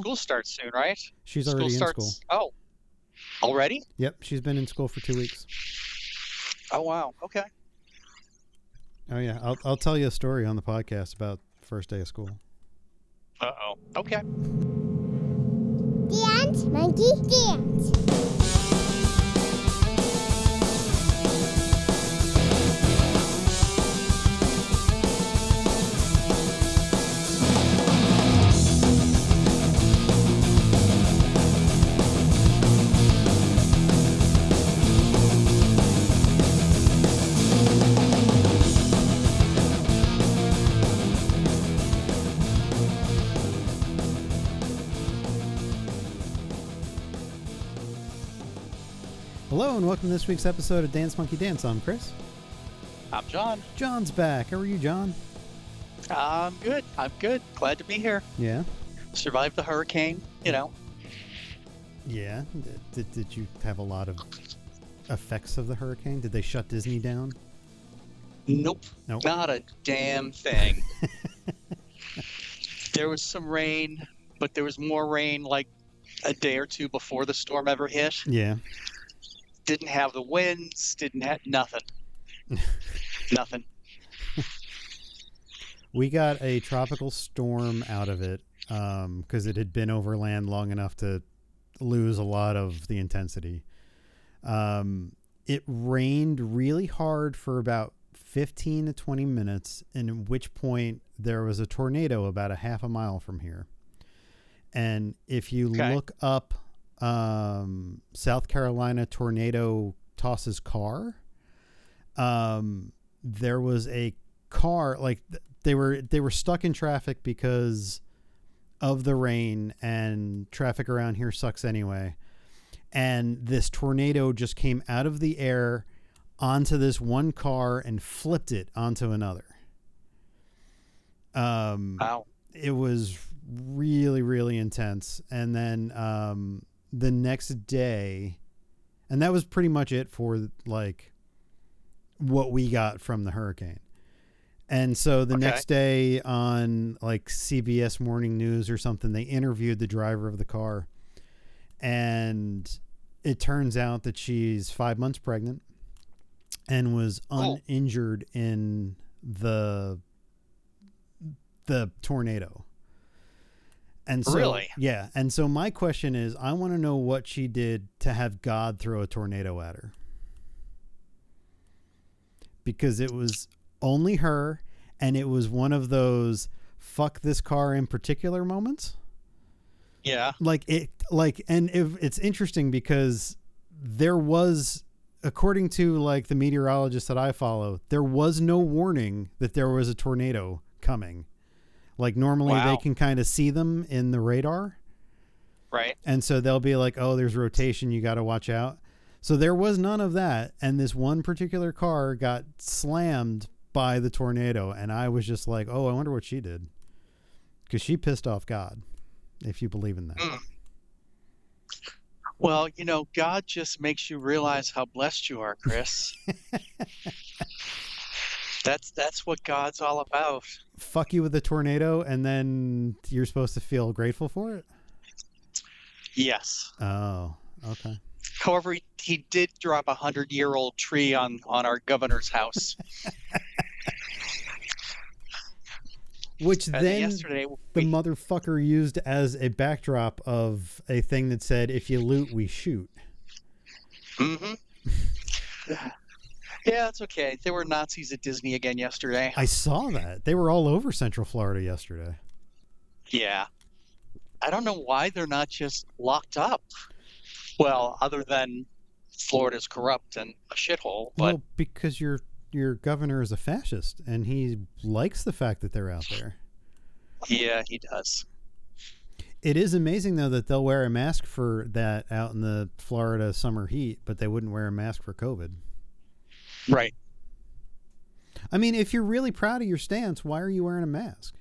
School starts soon, right? She's school already in starts. school. Oh, already? Yep, she's been in school for two weeks. Oh wow. Okay. Oh yeah, I'll I'll tell you a story on the podcast about first day of school. Uh oh. Okay. Dance, monkey, dance. And welcome to this week's episode of Dance Monkey Dance. I'm Chris. I'm John. John's back. How are you, John? I'm good. I'm good. Glad to be here. Yeah. Survived the hurricane. You know. Yeah. Did, did you have a lot of effects of the hurricane? Did they shut Disney down? Nope. Nope. Not a damn thing. there was some rain, but there was more rain like a day or two before the storm ever hit. Yeah. Didn't have the winds. Didn't have nothing. nothing. We got a tropical storm out of it because it had been over land long enough to lose a lot of the intensity. Um, it rained really hard for about 15 to 20 minutes, and at which point there was a tornado about a half a mile from here. And if you Okay. look up um, South Carolina tornado tosses car, um, there was a car like they were they were stuck in traffic because of the rain and traffic around here sucks anyway. And this tornado just came out of the air onto this one car and flipped it onto another. Um Wow. it was really really intense. And then um the next day and that was pretty much it for like what we got from the hurricane and so the Okay. next day on like CBS morning news or something they interviewed the driver of the car and it turns out that she's 5 months pregnant and was Oh. uninjured in the the tornado. And so, Really? yeah. And so my question is, I want to know what she did to have God throw a tornado at her. Because it was only her, and it was one of those fuck this car in particular moments. Yeah. Like it, like, and if it's interesting because there was, according to like the meteorologist that I follow, there was no warning that there was a tornado coming. Like normally they can kind of see them in the radar. Right. And so they'll be like, oh, there's rotation. You got to watch out. So there was none of that. And this one particular car got slammed by the tornado. And I was just like, oh, I wonder what she did. Because she pissed off God, if you believe in that. Mm. Well, you know, God just makes you realize how blessed you are, Chris. that's that's what God's all about. Fuck you with the tornado. And then you're supposed to feel grateful for it. Yes. Oh, okay. However, he, he did drop a hundred-year-old tree on on our governor's house. Which And then yesterday, the we, motherfucker used as a backdrop of a thing that said, if you loot, we shoot. hmm yeah, it's okay. There were Nazis at Disney again yesterday. I saw that. They were all over Central Florida yesterday. Yeah. I don't know why they're not just locked up. Well, other than Florida's corrupt and a shithole, but well, because your your governor is a fascist and he likes the fact that they're out there. yeah, he does. It is amazing though that they'll wear a mask for that out in the Florida summer heat, but they wouldn't wear a mask for COVID. Right. I mean, if you're really proud of your stance, why are you wearing a mask?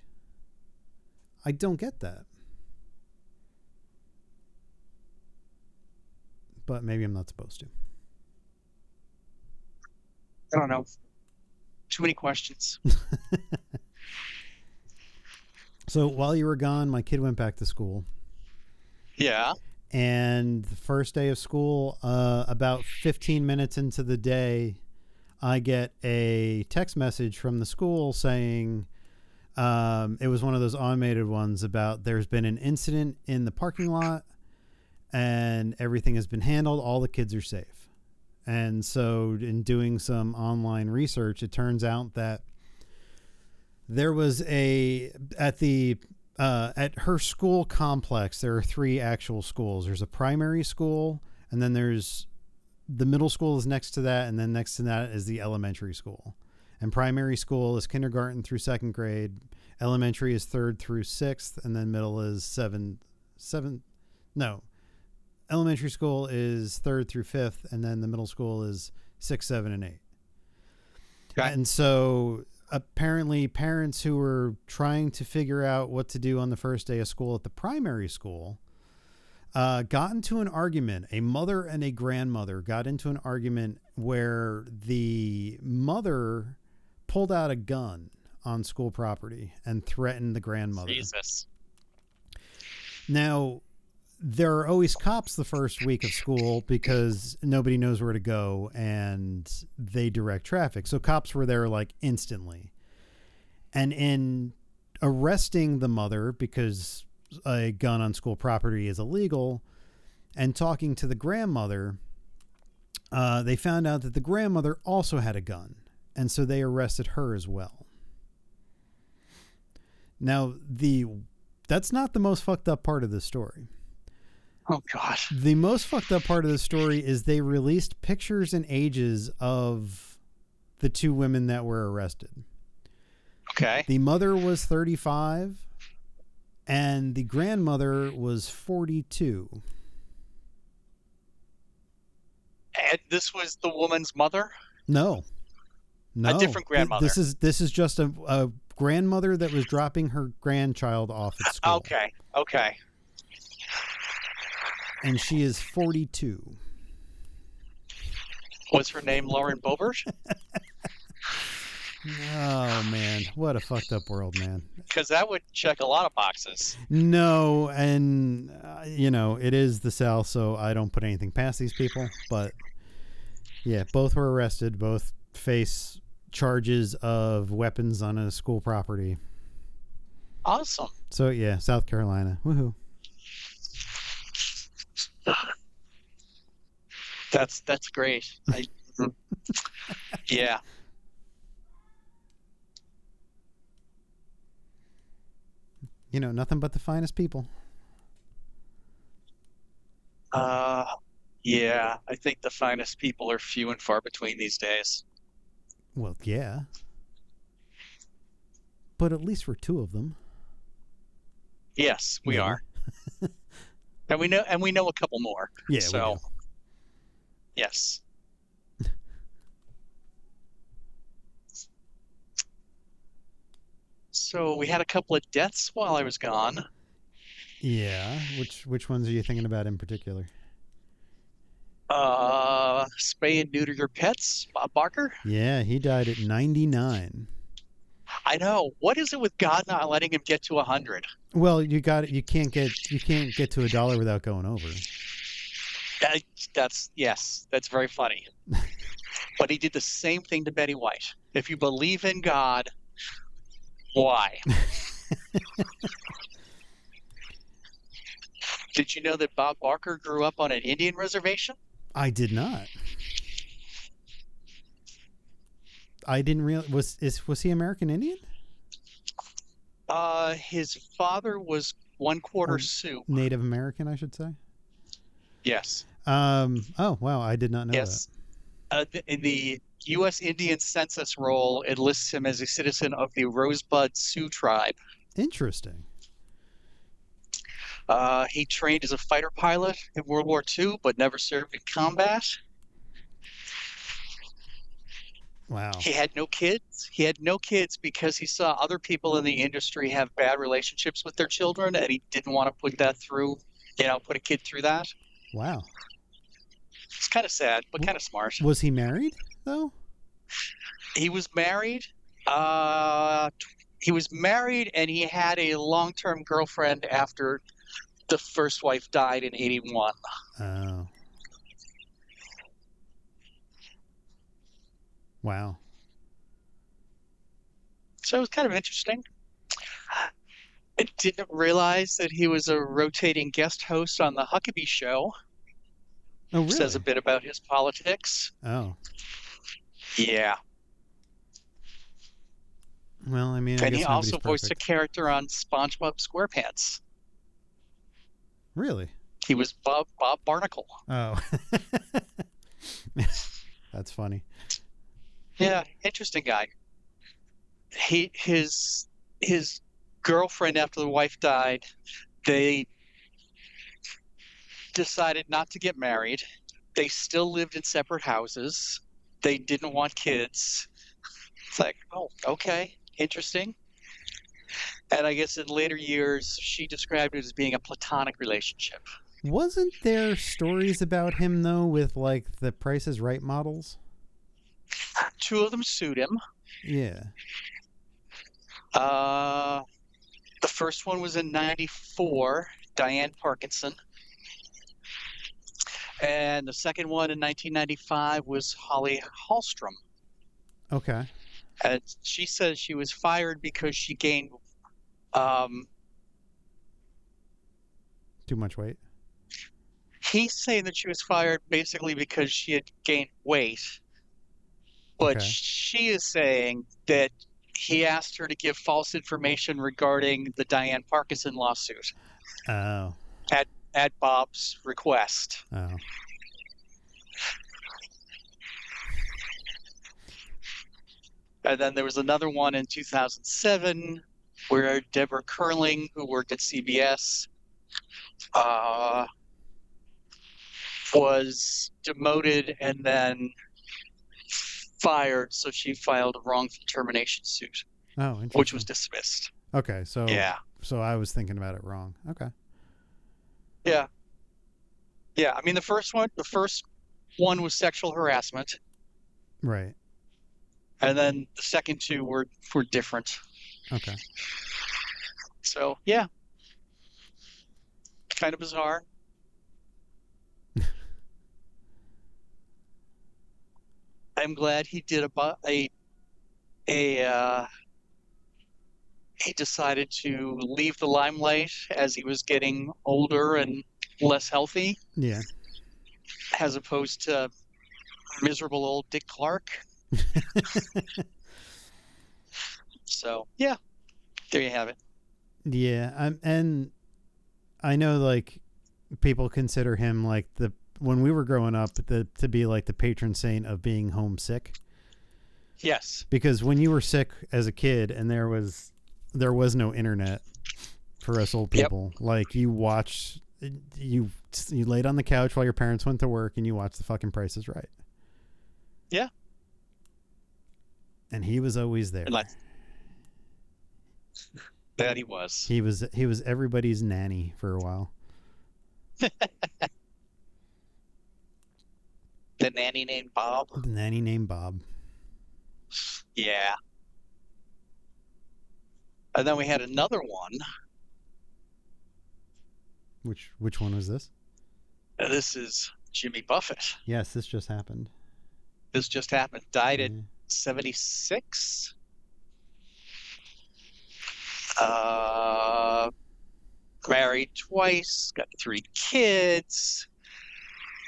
I don't get that. But maybe I'm not supposed to. I don't know. Too many questions. So while you were gone, my kid went back to school. Yeah. And the first day of school, uh, about 15 minutes into the day, I get a text message from the school saying um, it was one of those automated ones about there's been an incident in the parking lot and everything has been handled. All the kids are safe. And so, in doing some online research, it turns out that there was a at the uh, at her school complex. There are three actual schools. There's a primary school, and then there's the middle school is next to that, and then next to that is the elementary school. And primary school is kindergarten through second grade. Elementary is third through sixth, and then middle is seven, seven. No, elementary school is third through fifth, and then the middle school is six, seven, and eight. Okay. And so apparently, parents who were trying to figure out what to do on the first day of school at the primary school uh, got into an argument. A mother and a grandmother got into an argument where the mother pulled out a gun on school property and threatened the grandmother. Jesus. Now, there are always cops the first week of school because nobody knows where to go and they direct traffic. So cops were there like instantly. And in arresting the mother because a gun on school property is illegal and talking to the grandmother, uh, they found out that the grandmother also had a gun. And so they arrested her as well. Now, the that's not the most fucked up part of the story. Oh gosh. The most fucked up part of the story is they released pictures and ages of the two women that were arrested. Okay. The mother was 35 and the grandmother was 42. And this was the woman's mother. No. No. A different grandmother. This is this is just a, a grandmother that was dropping her grandchild off at school. Okay. Okay. And she is 42. Was her name Lauren Boebert? Oh man, what a fucked up world, man. Because that would check a lot of boxes. No, and uh, you know it is the South, so I don't put anything past these people. But yeah, both were arrested. Both face charges of weapons on a school property. Awesome. So yeah, South Carolina, woohoo! That's that's great. I, yeah. You know, nothing but the finest people. Uh, yeah. I think the finest people are few and far between these days. Well, yeah, but at least we're two of them. Yes, we Yeah. are. and we know and we know a couple more. Yeah, we so do. yes. So we had a couple of deaths while I was gone. Yeah, which which ones are you thinking about in particular? Uh, spay and neuter your pets, Bob Barker. Yeah, he died at 99. I know. What is it with God not letting him get to a hundred? Well, you got it. You can't get you can't get to a dollar without going over. That, that's yes, that's very funny. but he did the same thing to Betty White. If you believe in God, why? did you know that Bob Barker grew up on an Indian reservation? I did not. I didn't real was is was he American Indian? Uh, his father was one quarter Or- Sioux. Native American, I should say. Yes. Um. Oh wow, I did not know Yes. Uh, th- in the U.S. Indian Census roll, it lists him as a citizen of the Rosebud Sioux tribe. Interesting. Uh, he trained as a fighter pilot in World War II, but never served in combat. Wow. He had no kids. He had no kids because he saw other people in the industry have bad relationships with their children, and he didn't want to put that through. You know, put a kid through that. Wow. It's kind of sad, but kind of smart. Was he married though? He was married. Uh, he was married, and he had a long-term girlfriend after The first wife died in 81. Oh. Wow. So it was kind of interesting. I didn't realize that he was a rotating guest host on the Huckabee Show. Oh, really? Says a bit about his politics. oh. Yeah. Well, I mean, I and guess he also voiced a character on SpongeBob SquarePants. Really? He was Bob Bob Barnacle. Oh. That's funny. Yeah, interesting guy. He his his girlfriend after the wife died, they decided not to get married. They still lived in separate houses. They didn't want kids. It's like, oh, okay, interesting. And I guess in later years, she described it as being a platonic relationship. Wasn't there stories about him though with like the Price is Right models? Two of them sued him. Yeah. Uh, the first one was in '94, Dian Parkinson, and the second one in 1995 was Holly Hallstrom. Okay. And she says she was fired because she gained. Um, Too much weight. he's saying that she was fired basically because she had gained weight, but Okay. she is saying that he asked her to give false information regarding the Dian Parkinson lawsuit Oh. at Bob's request. Oh. And then there was another one in 2007 where Deborah Curling, who worked at CBS, uh, was demoted and then fired. So she filed a wrongful termination suit, Oh, which was dismissed. Okay, so Yeah. so I was thinking about it wrong. Okay. Yeah. Yeah. I mean, the first one, the first one was sexual harassment. Right. And then the second two were, were different. Okay. So yeah, kind of bizarre. I'm glad he did a a a uh, he decided to leave the limelight as he was getting older and less healthy, Yeah. as opposed to miserable old Dick Clark. So yeah, there you have it. Yeah, um, and I know like people consider him like the when we were growing up the to be like the patron saint of being homesick Yes. because when you were sick as a kid and there was there was no internet for us old Yep. people like you watched you you laid on the couch while your parents went to work and you watched the fucking Price is Right Yeah. and he was always there like- That he was. he was he was everybody's nanny for a while The nanny named Bob. the nanny named bob Yeah. And then we had another one. which which one was this Uh, This is Jimmy Buffett. yes this just happened This just happened. Died at 76. Uh, married twice, got three kids.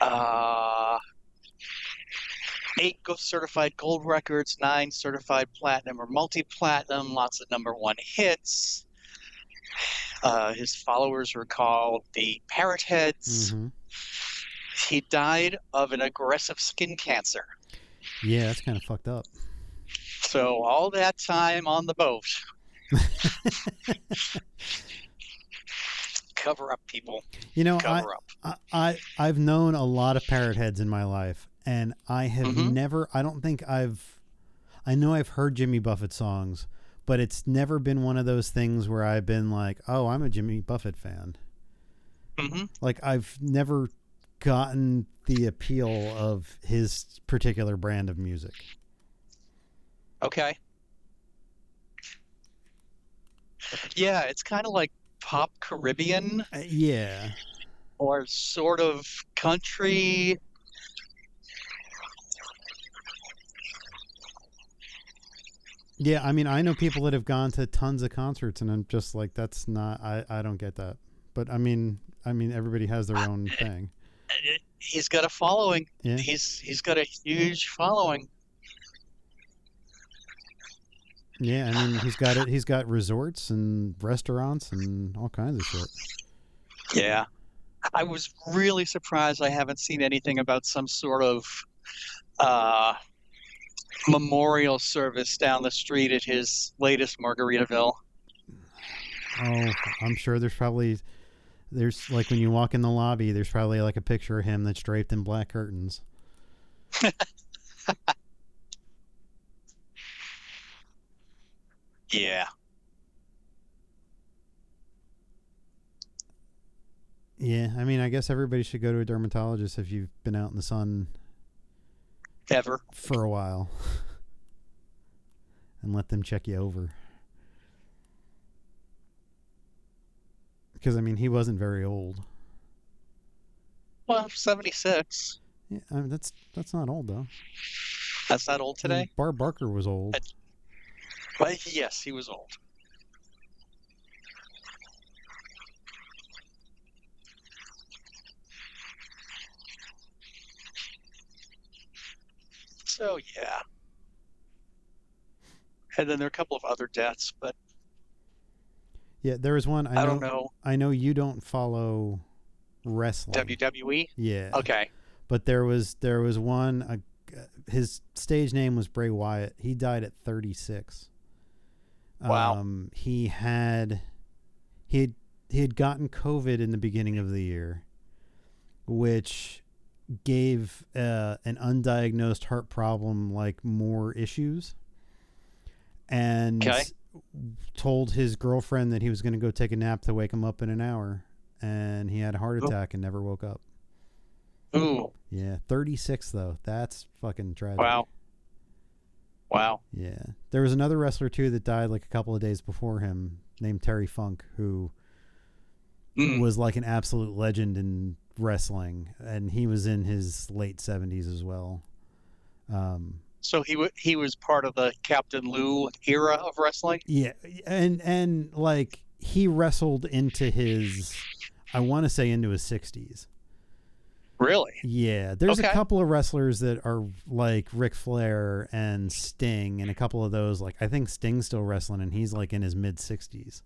Uh, eight certified gold records, nine certified platinum or multi platinum, lots of number one hits. Uh, his followers were called the Parrot Heads. Mhm. He died of an aggressive skin cancer. Yeah, that's kind of fucked up. So all that time on the boat. Cover up, people. You know, I, up. I, I I've known a lot of parrot heads in my life, and I have Mhm. never. I don't think I've. I know I've heard Jimmy Buffett songs, but it's never been one of those things where I've been like, "Oh, I'm a Jimmy Buffett fan." hmm Like I've never gotten the appeal of his particular brand of music. Okay. Yeah, it's kind of like pop Caribbean Uh, yeah. or sort of country. Yeah, I mean, I know people that have gone to tons of concerts, and I'm just like, that's not. I I don't get that. But I mean, I mean, everybody has their own thing. He's got a following. Yeah. He's he's got a huge following. Yeah, I mean, he's got it. He's got resorts and restaurants and all kinds of shit. Yeah. I was really surprised I haven't seen anything about some sort of uh, memorial service down the street at his latest Margaritaville. Oh, I'm sure there's probably there's like when you walk in the lobby, there's probably like a picture of him that's draped in black curtains. Yeah. Yeah, I mean, I guess everybody should go to a dermatologist if you've been out in the sun Ever. for a while and let them check you over. Because I mean, he wasn't very old. Well, 76. Yeah, I mean, that's that's not old though. That's not old I mean, today. Bob Barker was old. That's- But yes, he was old. So yeah. And then there are a couple of other deaths, but Yeah, there was one. I, I, know, don't know. I know you don't follow wrestling. WWE? Yeah. Okay. But there was there was one. Uh, his stage name was Bray Wyatt. He died at 36. Wow. Um, he had he had, he had gotten COVID in the beginning of the year, which gave uh, an undiagnosed heart problem like more issues, and Okay. told his girlfriend that he was going to go take a nap to wake him up in an hour, and he had a heart Oh. attack and never woke up. Ooh. Yeah, 36 though. That's fucking tragic. Wow. Wow. Yeah. There was another wrestler too that died like a couple of days before him named Terry Funk who Mm. was like an absolute legend in wrestling and he was in his late 70s as well. Um So he w- he was part of the Captain Lou era of wrestling. yeah, and and like he wrestled into his I want to say into his 60s. Really? Yeah, there's a couple of wrestlers that are like Ric Flair and Sting, and a couple of those like I think Sting's still wrestling, and he's like in his mid sixties.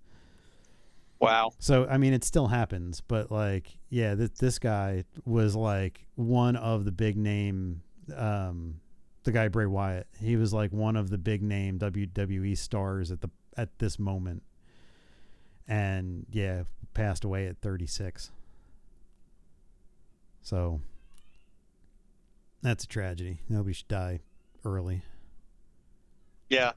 Wow. So I mean, it still happens, but like, yeah, th- this guy was like one of the big name, um, the guy Bray Wyatt. He was like one of the big name WWE stars at the at this moment, and yeah, passed away at thirty six. So that's a tragedy. Nobody should die early. Yeah.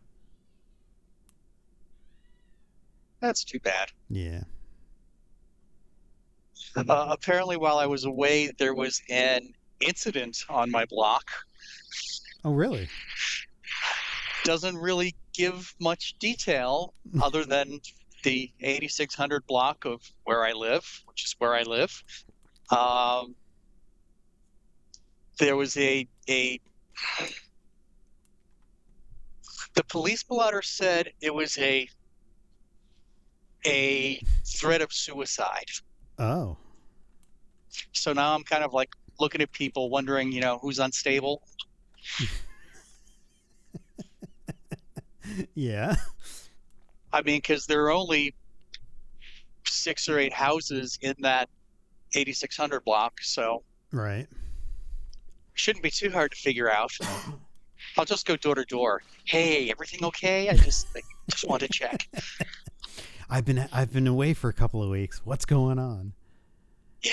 That's too bad. Yeah. Uh, apparently, while I was away, there was an incident on my block. Oh, really? Doesn't really give much detail other than the 8600 block of where I live, which is where I live. Um, there was a a the police blotter said it was a a threat of suicide. Oh. So now I'm kind of like looking at people wondering, you know, who's unstable. Yeah. I mean, because there are only six or eight houses in that 8600 block, so Right. shouldn't be too hard to figure out. I'll just go door to door. Hey, everything okay? I just I just want to check. I've been I've been away for a couple of weeks. What's going on? Yeah,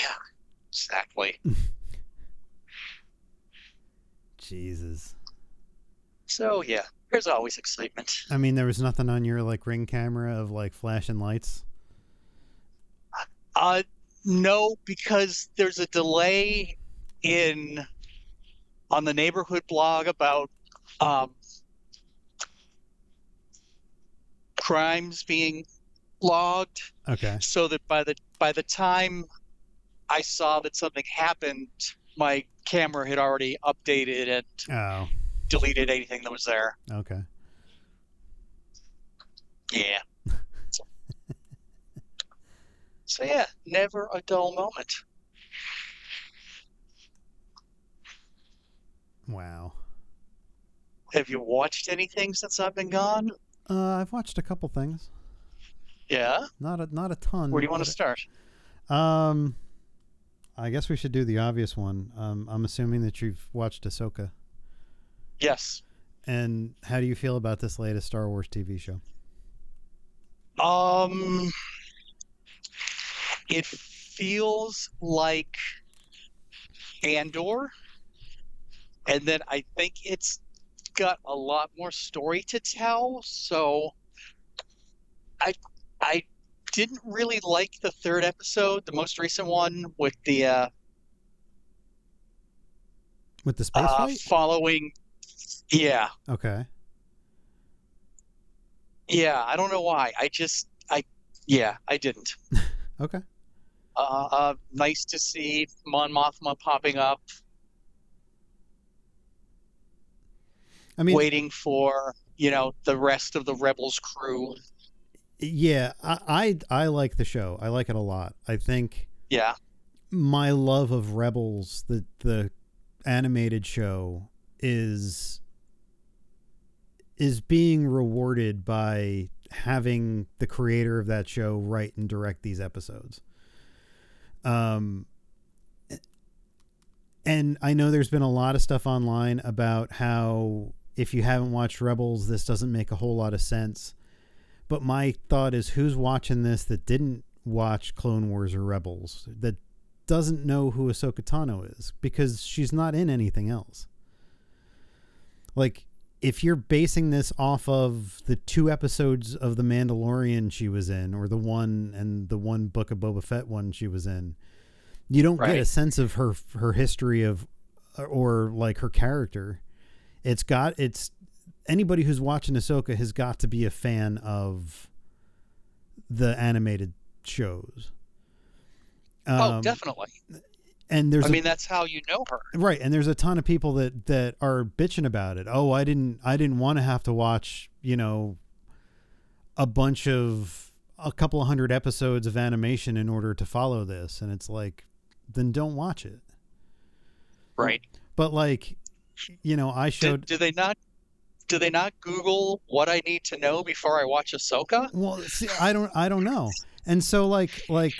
exactly. Jesus. So yeah, there's always excitement. I mean, there was nothing on your like ring camera of like flashing lights. Uh, no, because there's a delay in on the neighborhood blog about um, crimes being logged Okay. so that by the by the time I saw that something happened, my camera had already updated and Oh. deleted anything that was there. Okay. Yeah. so yeah, never a dull moment. Wow. Have you watched anything since I've been gone? Uh, I've watched a couple things. Yeah. Not a not a ton. Where do you want to start? Um, I guess we should do the obvious one. Um, I'm assuming that you've watched Ahsoka. Yes. And how do you feel about this latest Star Wars TV show? Um, it feels like Andor, and then I think it's got a lot more story to tell. So, I I didn't really like the third episode, the most recent one with the uh, With the space uh, following. Yeah, Okay. yeah. I don't know why. I just I yeah I didn't. Okay. Uh, uh, nice to see Mon Mothma popping up, I mean, waiting for you know the rest of the Rebels crew. Yeah, I, I I like the show. I like it a lot. I think Yeah, my love of Rebels, the the animated show, is is being rewarded by having the creator of that show write and direct these episodes. Um and I know there's been a lot of stuff online about how if you haven't watched Rebels, this doesn't make a whole lot of sense. But my thought is who's watching this that didn't watch Clone Wars or Rebels, that doesn't know who Ahsoka Tano is because she's not in anything else. Like, if you're basing this off of the two episodes of The Mandalorian she was in, or the one and the one Book of Boba Fett one she was in, you don't get a sense of her her history of or like her character. It's got it's anybody who's watching Ahsoka has got to be a fan of the animated shows. oh, Um, definitely. And there's I a- mean, that's how you know her. right, and there's a ton of people that that are bitching about it. Oh, I didn't I didn't want to have to watch, you know, a bunch of a couple of hundred episodes of animation in order to follow this, and it's like then don't watch it. Right? But like, you know, I Do, showed do they not? Do they not Google what I need to know before I watch Ahsoka? Well, see, I don't, I don't know. And so, like, like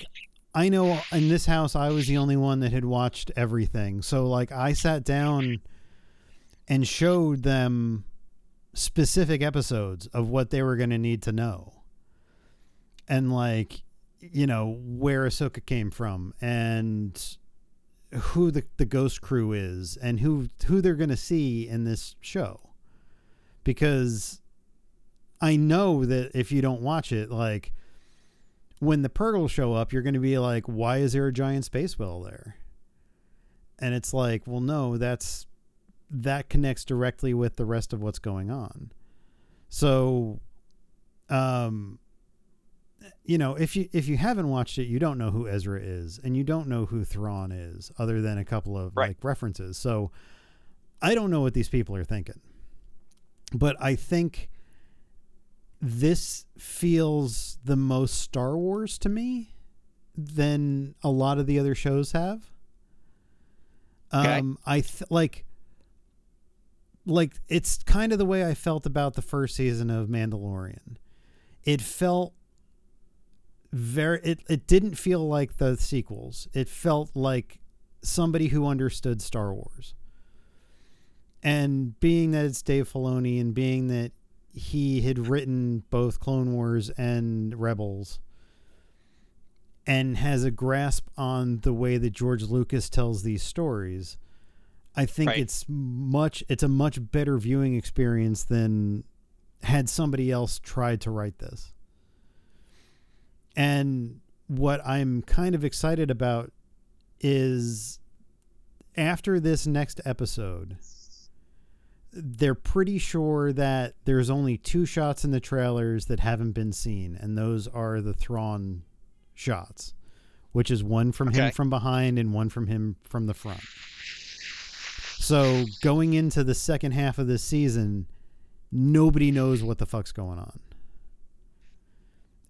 I know in this house, I was the only one that had watched everything. So, like, I sat down and showed them specific episodes of what they were going to need to know, and like, you know, where Ahsoka came from, and who the the Ghost Crew is, and who who they're going to see in this show, because I know that if you don't watch it, like when the Purrgils show up, you're going to be like, why is there a giant space whale there? And it's like, well, no, that's that connects directly with the rest of what's going on. So, um, you know, if you if you haven't watched it, you don't know who Ezra is, and you don't know who Thrawn is, other than a couple of Right. like references. So, I don't know what these people are thinking, but I think this feels the most Star Wars to me than a lot of the other shows have. Okay. Um, I th- like, like it's kind of the way I felt about the first season of Mandalorian. It felt very. It it didn't feel like the sequels. It felt like somebody who understood Star Wars. And being that it's Dave Filoni, and being that he had written both Clone Wars and Rebels and has a grasp on the way that George Lucas tells these stories, I think Right. it's much it's a much better viewing experience than had somebody else tried to write this. And what I'm kind of excited about is after this next episode they're pretty sure that there's only two shots in the trailers that haven't been seen, and those are the Thrawn shots, which is one from him from behind and one from him from the front. So going into the second half of this season, nobody knows what the fuck's going on.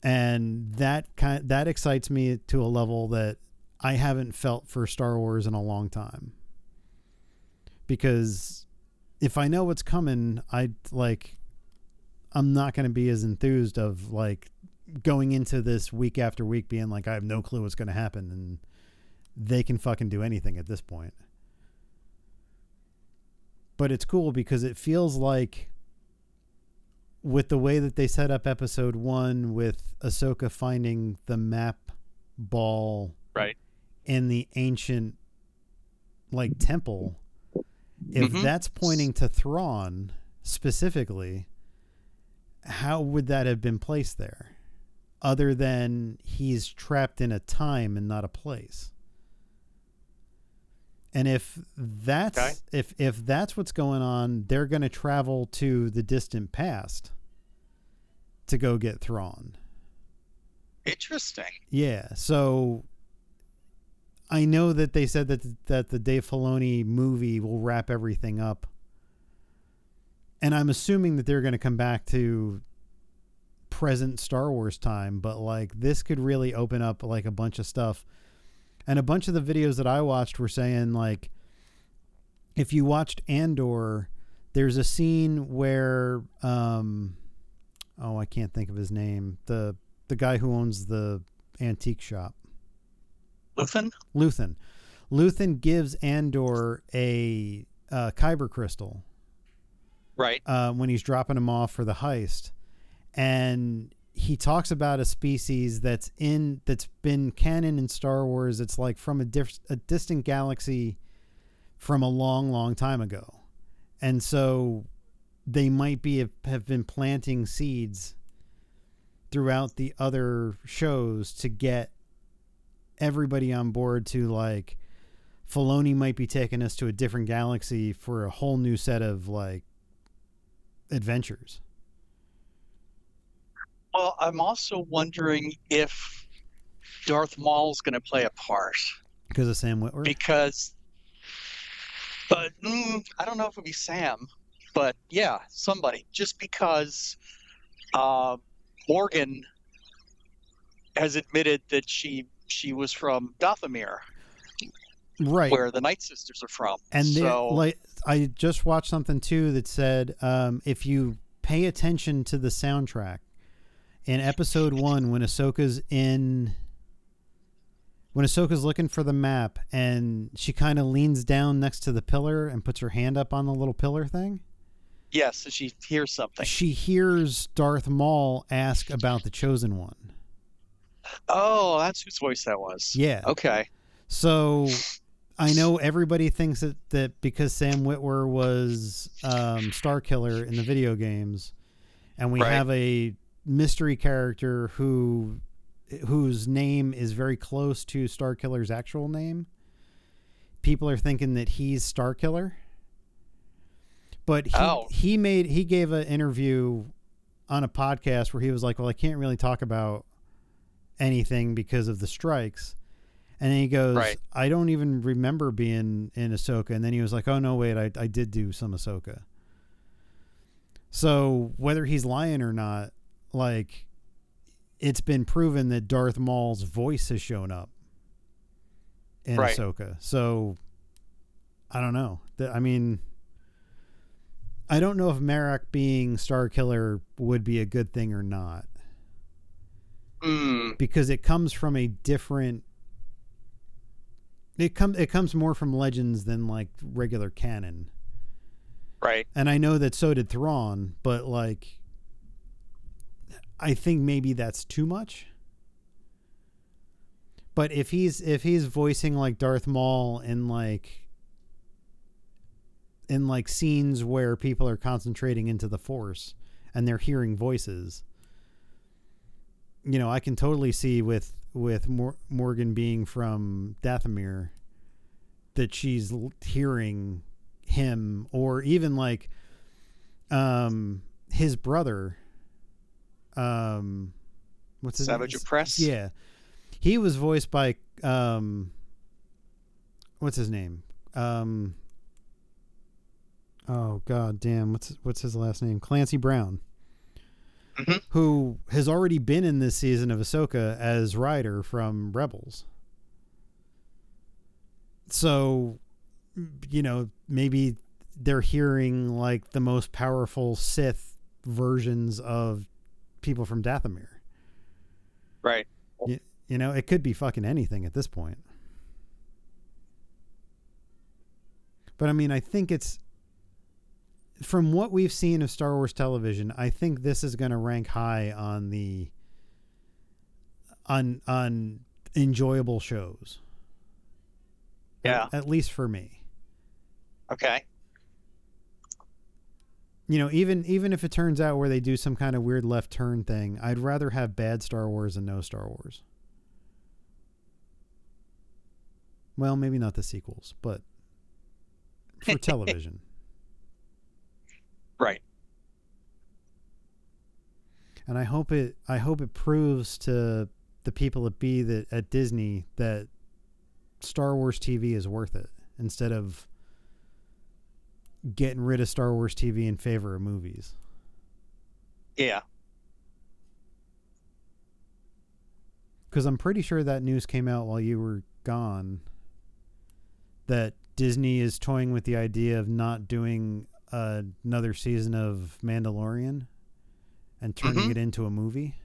And that kind that excites me to a level that I haven't felt for Star Wars in a long time. Because if I know what's coming, I like I'm not going to be as enthused of like going into this week after week being like I have no clue what's going to happen and they can fucking do anything at this point. But it's cool because it feels like with the way that they set up episode 1 with Ahsoka finding the map ball Right. in the ancient like temple if Mhm. that's pointing to Thrawn specifically how would that have been placed there other than he's trapped in a time and not a place and if that's Okay. if if that's what's going on they're going to travel to the distant past to go get Thrawn Interesting. yeah. So I know that they said that that the Dave Filoni movie will wrap everything up, and I'm assuming that they're going to come back to present Star Wars time. But like this could really open up like a bunch of stuff, and a bunch of the videos that I watched were saying like, if you watched Andor, there's a scene where um, oh I can't think of his name the the guy who owns the antique shop. Luthen? Luthen. Luthen gives Andor a uh, kyber crystal Right. uh, when he's dropping him off for the heist, and he talks about a species that's in that's been canon in Star Wars. It's like from a, diff- a distant galaxy from a long, long time ago, and so they might be have been planting seeds throughout the other shows to get everybody on board to like Filoni might be taking us to a different galaxy for a whole new set of like adventures. Well, I'm also wondering if Darth Maul's going to play a part Because of Sam Witwer. because, but mm, I don't know if it'd be Sam, but yeah, somebody. Just because uh, Morgan has admitted that she she was from Dathomir, right. where the Night Sisters are from. and they so, like I just watched something too that said um, if you pay attention to the soundtrack in episode one when Ahsoka's in when Ahsoka's looking for the map and she kind of leans down next to the pillar and puts her hand up on the little pillar thing. yes, so she hears something. She hears Darth Maul ask about the chosen one. Oh, that's whose voice that was. Yeah. Okay. So I know everybody thinks that, that because Sam Witwer was um, Starkiller in the video games, and we Right. have a mystery character who whose name is very close to Starkiller's actual name. People are thinking that he's Starkiller. But he, Oh. he made he gave an interview on a podcast where he was like, "Well, I can't really talk about anything because of the strikes." And then he goes, Right. I don't even remember being in Ahsoka. And then he was like, oh, no, wait, I, I did do some Ahsoka. So whether he's lying or not, like, it's been proven that Darth Maul's voice has shown up in Right. Ahsoka. So I don't know. I mean, I don't know if Marek being Starkiller would be a good thing or not Hmm. because it comes from a different it comes it comes more from legends than like regular canon Right. and i know that so did thrawn but like i think maybe that's too much but if he's if he's voicing like darth maul in like in like scenes where people are concentrating into the force and they're hearing voices you know, I can totally see with with Mor- Morgan being from Dathomir that she's hearing him, or even like um, his brother, um, what's his Savage name? Press. Yeah, he was voiced by um, what's his name? Um, oh god damn, what's what's his last name? Clancy Brown, Mhm. who has already been in this season of Ahsoka as Ryder from Rebels. So, you know, maybe they're hearing like the most powerful Sith versions of people from Dathomir. Right. You know, it could be fucking anything at this point. But I mean, I think it's from what we've seen of Star Wars television, I think this is going to rank high on the on on enjoyable shows. Yeah. At least for me. Okay. You know, even even if it turns out where they do some kind of weird left turn thing, I'd rather have bad Star Wars than no Star Wars. Well, maybe not the sequels, but for television. Right. And I hope it I hope it proves to the people at B that at Disney that Star Wars TV is worth it instead of getting rid of Star Wars TV in favor of movies. Yeah. Because I'm pretty sure that news came out while you were gone. That Disney is toying with the idea of not doing uh, another season of Mandalorian and turning Mhm. it into a movie.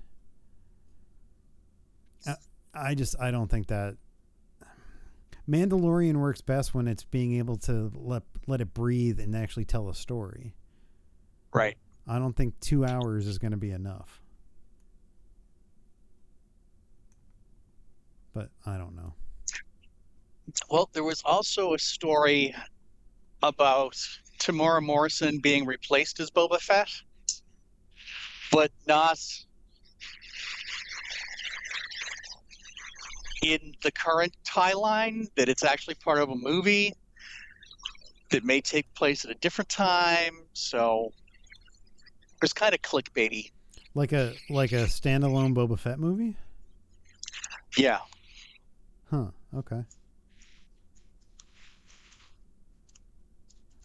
I, I just I don't think that Mandalorian works best when it's being able to let let it breathe and actually tell a story. Right. I don't think two hours is going to be enough. But I don't know. Well, there was also a story about Temuera Morrison being replaced as Boba Fett, but not in the current tie line, that it's actually part of a movie that may take place at a different time. So it's kind of clickbaity. Like a like a standalone Boba Fett movie? Yeah. Huh. Okay.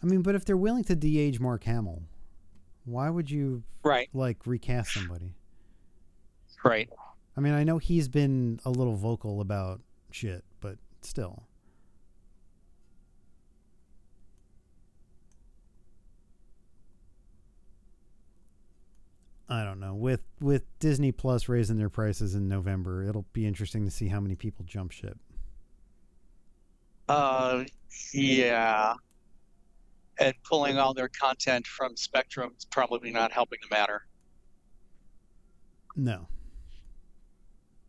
I mean, but if they're willing to de-age Mark Hamill, why would you Right. like recast somebody? Right. I mean, I know he's been a little vocal about shit, but still. I don't know. With with Disney Plus raising their prices in November, it'll be interesting to see how many people jump ship. Uh, yeah. And pulling all their content from Spectrum is probably not helping the matter. No.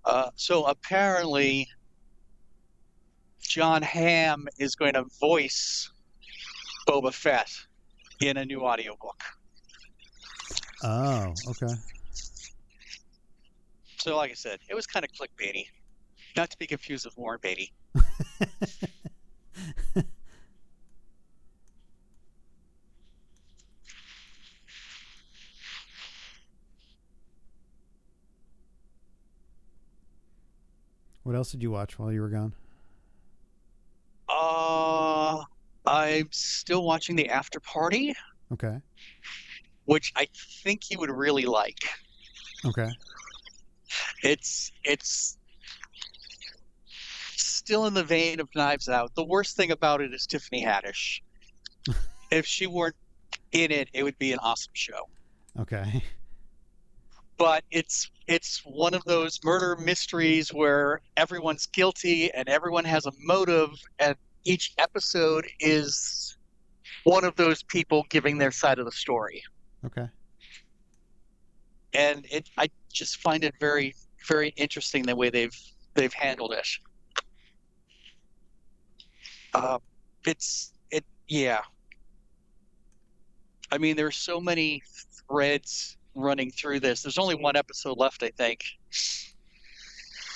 Uh, so apparently, Jon Hamm is going to voice Boba Fett in a new audiobook. Oh, okay. So, like I said, it was kind of clickbaity. Not to be confused with Warren Beatty. what else did you watch while you were gone? Uh, I'm still watching The After Party, Okay. which I think you would really like. Okay. It's it's still in the vein of Knives Out. The worst thing about it is Tiffany Haddish. if she weren't in it, it would be an awesome show. Okay. But it's it's one of those murder mysteries where everyone's guilty and everyone has a motive, and each episode is one of those people giving their side of the story. Okay. and it I just find it very very interesting the way they've they've handled it. Uh, it's it yeah. I mean, there's so many threads running through this. There's only one episode left, I think,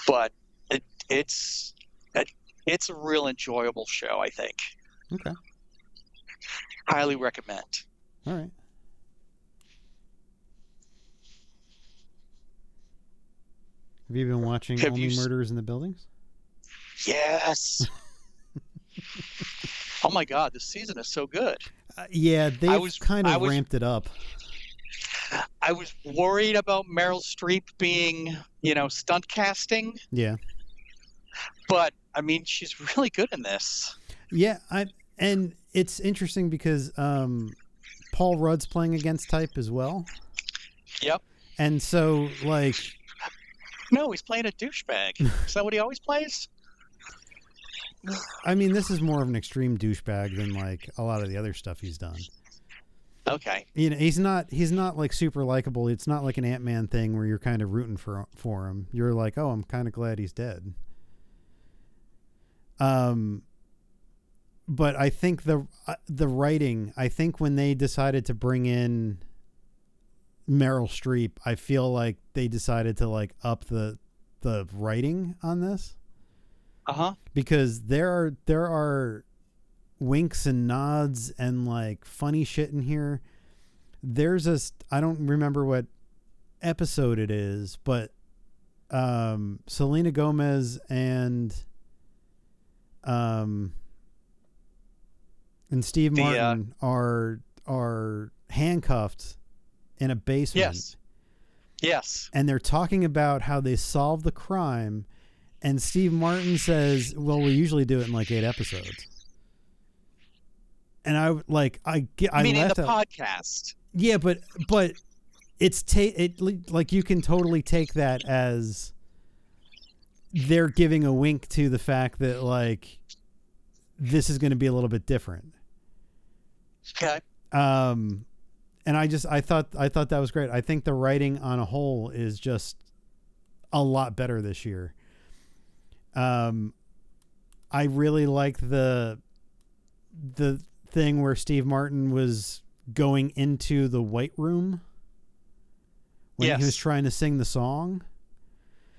but it, it's it, it's a real enjoyable show. I think. Okay. Highly recommend. All right. Have you been watching Have Only. Murders in the Buildings? Yes. oh my God, this season is so good. Uh, yeah, they've was, kind of was, ramped it up. I was worried about Meryl Streep being, you know, stunt casting, Yeah. but I mean, she's really good in this. Yeah, I and it's interesting because um, Paul Rudd's playing against type as well. Yep. And so, like, No, he's playing a douchebag. is that what he always plays? I mean, this is more of an extreme douchebag than like a lot of the other stuff he's done. Okay. You know, he's not he's not like super likable. It's not like an Ant Man thing where you're kind of rooting for for him. You're like, oh, I'm kind of glad he's dead. Um, but I think the uh, the writing. I think when they decided to bring in Meryl Streep, I feel like they decided to like up the the writing on this Uh huh. because there are there are winks and nods and like funny shit in here. There's a I don't remember what episode it is, but um Selena Gomez and um and Steve The, uh, Martin are are handcuffed in a basement Yes. Yes. and they're talking about how they solved the crime and Steve Martin says, "Well, we usually do it in like 8 episodes." And I like I get I Meaning the out- podcast. Yeah, but but it's ta- it like you can totally take that as they're giving a wink to the fact that like this is going to be a little bit different. Okay. Um, and I just I thought I thought that was great. I think the writing on a whole is just a lot better this year. Um, I really like the the thing where Steve Martin was going into the White Room when he was trying to sing the song?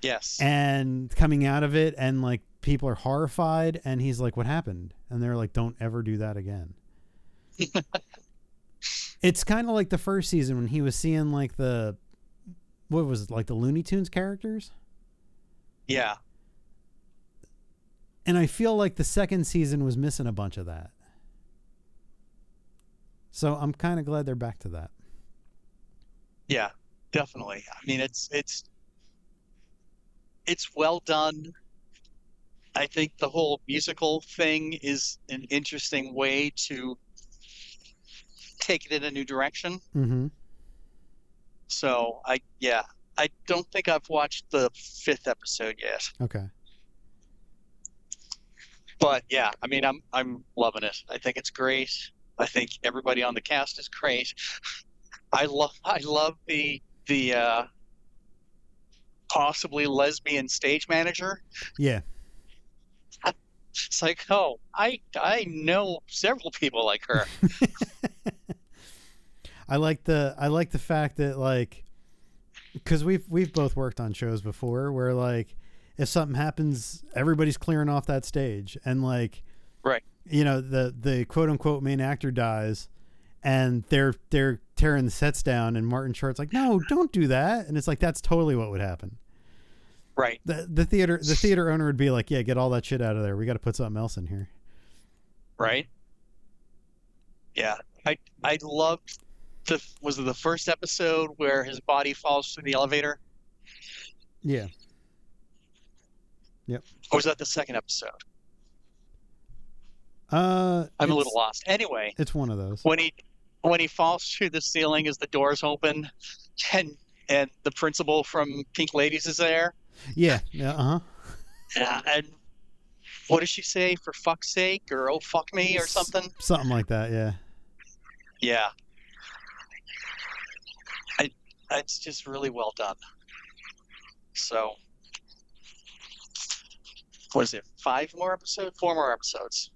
Yes. and coming out of it and like people are horrified and he's like what happened? And they're like don't ever do that again. It's kind of like the first season when he was seeing like the what was it like the looney tunes characters? Yeah. and i feel like the second season was missing a bunch of that so i'm kind of glad they're back to that Yeah. Definitely. I mean, it's it's it's well done. I think the whole musical thing is an interesting way to take it in a new direction. mm-hmm So I yeah, I don't think I've watched the fifth episode yet. okay But yeah, I mean I'm I'm loving it. I think it's great. I think everybody on the cast is great. I love I love the the uh possibly lesbian stage manager. yeah It's like, oh, I I know several people like her. I like the I like the fact that like because we've we've both worked on shows before where like if something happens everybody's clearing off that stage and like Right. You know the the quote unquote main actor dies and they're they're tearing the sets down and Martin Short's like no don't do that and it's like that's totally what would happen right. the the theater the theater owner would be like yeah get all that shit out of there we got to put something else in here Right. Yeah. I I loved the was it the first episode where his body falls through the elevator? yeah yep Or was that the second episode? Uh I'm a little lost. Anyway, it's one of those when he when he falls through the ceiling as the doors open and and the principal from Pink Ladies is there. yeah yeah uh-huh Yeah, and what does she say? For fuck's sake, or oh fuck me, or something? something like that yeah Yeah. I, it's just really well done. So, what is it? Five more episodes? Four more episodes.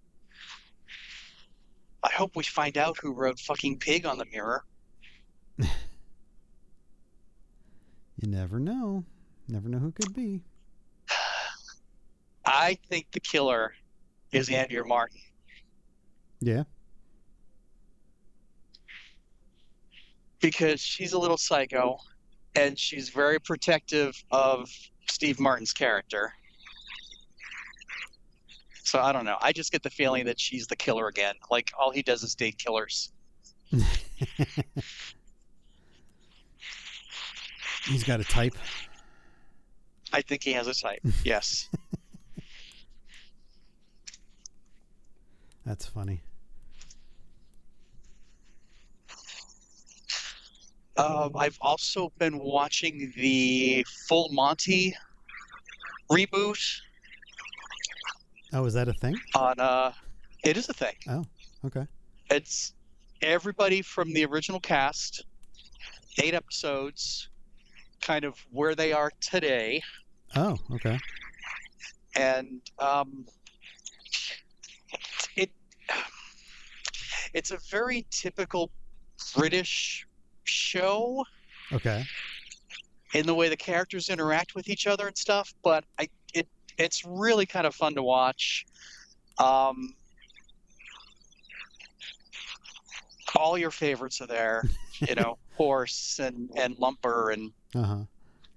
I hope we find out who wrote fucking pig on the mirror. You never know. Never know who could be. I think the killer is Andrea Martin. Yeah. because she's a little psycho and she's very protective of Steve Martin's character. So I don't know. I just get the feeling that she's the killer again. Like all he does is date killers. He's got a type. I think he has a type. Yes. That's funny. Um, I've also been watching the Full Monty reboot Oh, is that a thing? on. Uh, it is a thing. Oh, okay. It's everybody from the original cast, eight episodes, kind of where they are today, Oh, okay. and um, it it's a very typical British show Okay. in the way the characters interact with each other and stuff. But I it's really kind of fun to watch. Um, all your favorites are there, you know, Horse and and Lomper and Uh huh.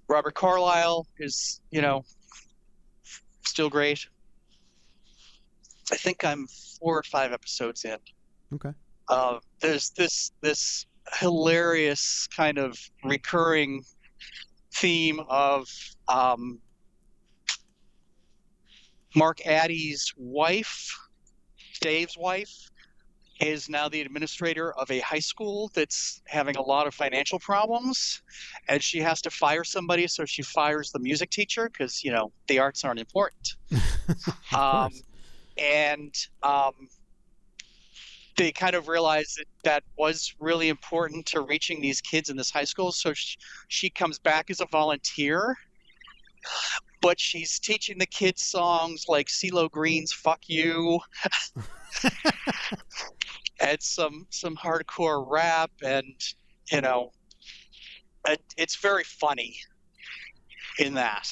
Robert Carlyle is you know still great. I think I'm four or five episodes in. Okay. Uh, there's this this hilarious kind of recurring theme of um, Mark Addy's wife, Dave's wife, is now the administrator of a high school that's having a lot of financial problems, and she has to fire somebody, so she fires the music teacher because you know the arts aren't important um, and um, they kind of realized that that was really important to reaching these kids in this high school. So she, she comes back as a volunteer, but she's teaching the kids songs like CeeLo Green's "Fuck You" and some some hardcore rap, and you know, it, it's very funny in that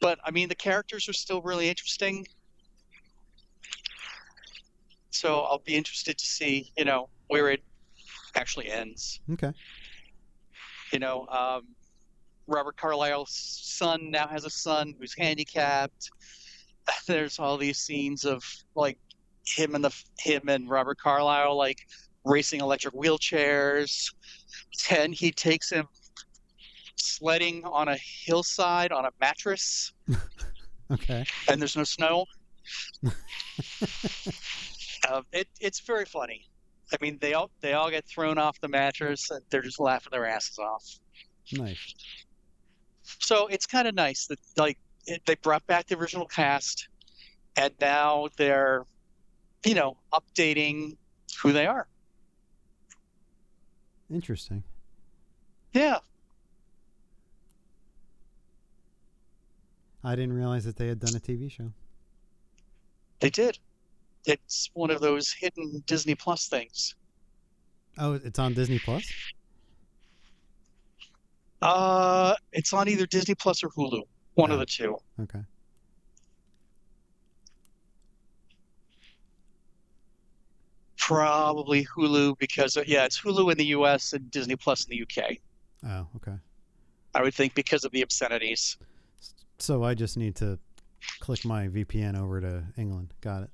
but I mean the characters are still really interesting. So I'll be interested to see, you know, where it actually ends. okay. You know, um, Robert Carlyle's son now has a son who's handicapped. There's all these scenes of like him and the him and Robert Carlyle like racing electric wheelchairs. And he takes him sledding on a hillside on a mattress Okay. and there's no snow. um, it, it's very funny. I mean, they all they all get thrown off the mattress and they're just laughing their asses off. Nice. So it's kind of nice that like it, they brought back the original cast, and now they're, you know, updating who they are. Interesting. Yeah, I didn't realize that they had done a TV show. they did. It's one of those hidden Disney Plus things. Oh, it's on Disney Plus. Uh, it's on either Disney Plus or Hulu, one of Oh. the two. Okay. Probably Hulu because uh, yeah, it's Hulu in the U.S. and Disney Plus in the U.K. Oh, okay. I would think because of the obscenities. So I just need to click my VPN over to England. Got it.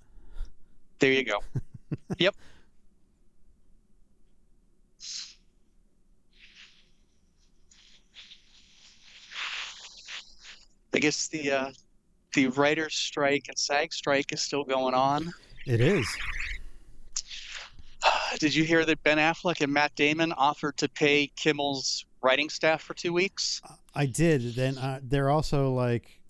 There you go. yep. I guess the uh, the writers' strike and SAG strike is still going on. It is. Did you hear that Ben Affleck and Matt Damon offered to pay Kimmel's writing staff for two weeks? I did. Then uh, they're also like,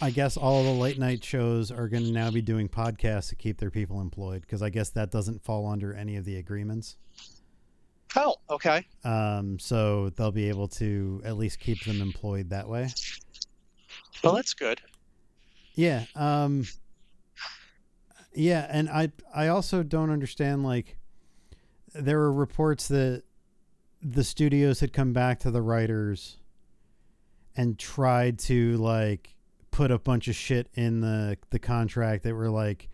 I guess all the late night shows are going to now be doing podcasts to keep their people employed because I guess that doesn't fall under any of the agreements. Oh, okay. Um, so they'll be able to at least keep them employed that way. Well, that's good. Yeah. Um, yeah, and I I also don't understand like there were reports that the studios had come back to the writers and tried to like put a bunch of shit in the the contract that were like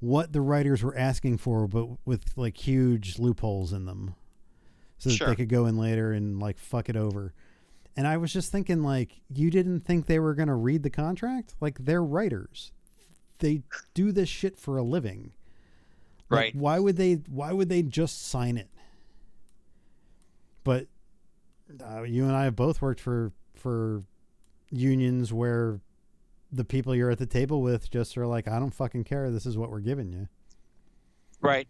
what the writers were asking for but with like huge loopholes in them so that Sure. they could go in later and like fuck it over And I was just thinking, like, you didn't think they were going to read the contract? Like, they're writers. They do this shit for a living. Like, Right. why would they? Why would they just sign it? But uh, you and I have both worked for for unions where the people you're at the table with just are like, I don't fucking care. This is what we're giving you. Right.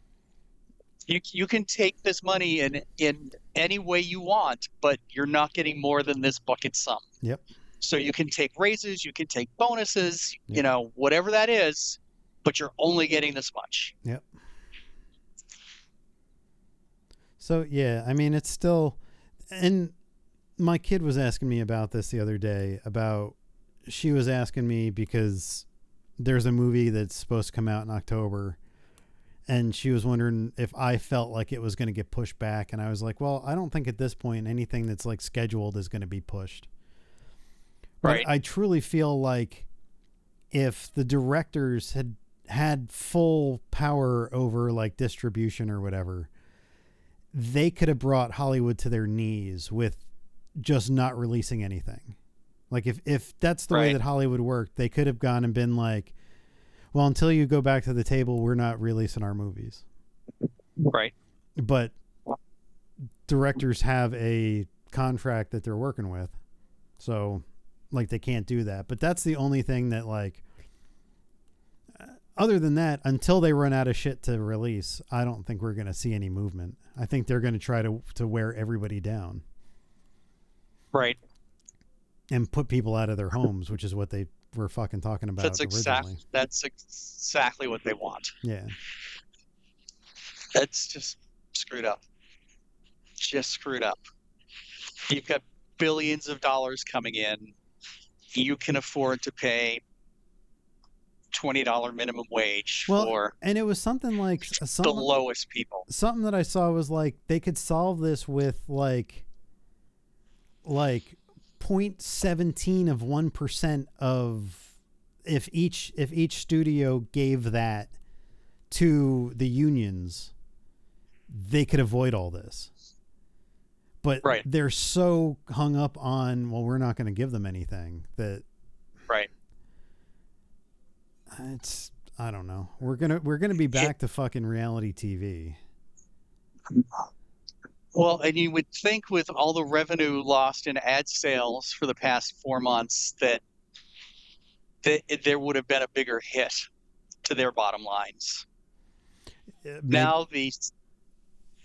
You you can take this money in in any way you want, but you're not getting more than this bucket sum. Yep. So you can take raises, you can take bonuses, Yep. you know, whatever that is, but you're only getting this much. Yep. So yeah, I mean it's still and my kid was asking me about this the other day about she was asking me because there's a movie that's supposed to come out in October and she was wondering if I felt like it was going to get pushed back and I was like, "Well, I don't think at this point anything that's like scheduled is going to be pushed." But Right. I truly feel like if the directors had had full power over like distribution or whatever, they could have brought Hollywood to their knees with just not releasing anything. Like if if that's the way that Hollywood worked, they could have gone and been like, "Well, until you go back to the table, we're not releasing our movies." Right. But directors have a contract that they're working with. So like they can't do that. But that's the only thing that like other than that, until they run out of shit to release, I don't think we're going to see any movement. I think they're going to try to to wear everybody down Right. and put people out of their homes, which is what they were fucking talking about That's exactly that's exactly what they want. Yeah. That's just screwed up. Just screwed up. You've got billions of dollars coming in. You can afford to pay twenty dollar minimum wage Well, for And it was something like the lowest people. something that I saw was like they could solve this with like like 0.17 of 1% of if each if each studio gave that to the unions they could avoid all this but Right. they're so hung up on well we're not going to give them anything that Right. it's I don't know. We're gonna we're gonna be back to fucking reality TV. Mm-hmm. Well, and you would think with all the revenue lost in ad sales for the past four months that that there would have been a bigger hit to their bottom lines. Maybe- now the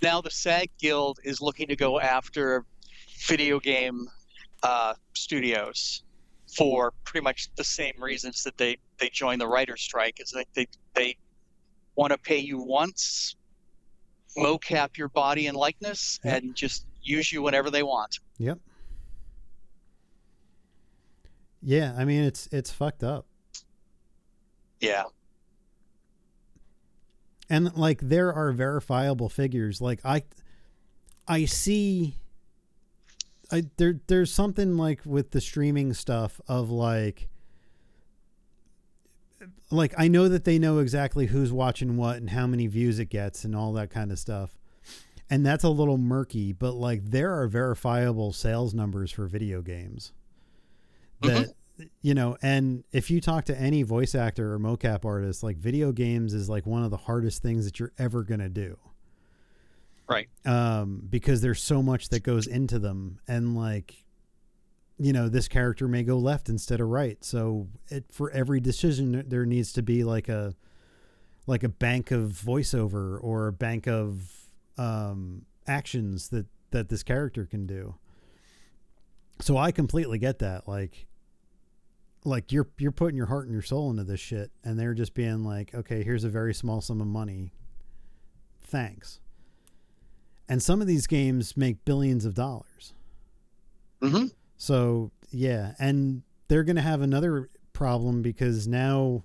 now the SAG Guild is looking to go after video game uh, studios for pretty much the same reasons that they they joined the writer's strike. Is that they they want to pay you once, mocap your body and likeness, Yep. and just use you whenever they want. Yep. Yeah, I mean it's it's fucked up. Yeah, And like there are verifiable figures. Like I I see I there there's something like with the streaming stuff of like like I know that they know exactly who's watching what and how many views it gets and all that kind of stuff. And that's a little murky, but like there are verifiable sales numbers for video games. That you know, and if you talk to any voice actor or mocap artist, like video games is like one of the hardest things that you're ever going to do. Right. Um, because there's so much that goes into them and like you know, this character may go left instead of right. So it for every decision there needs to be like a like a bank of voiceover or a bank of um actions that that this character can do. So I completely get that. Like like you're you're putting your heart and your soul into this shit and they're just being like, "Okay, here's a very small sum of money. Thanks." And some of these games make billions of dollars. hmm So yeah, and they're going to have another problem because now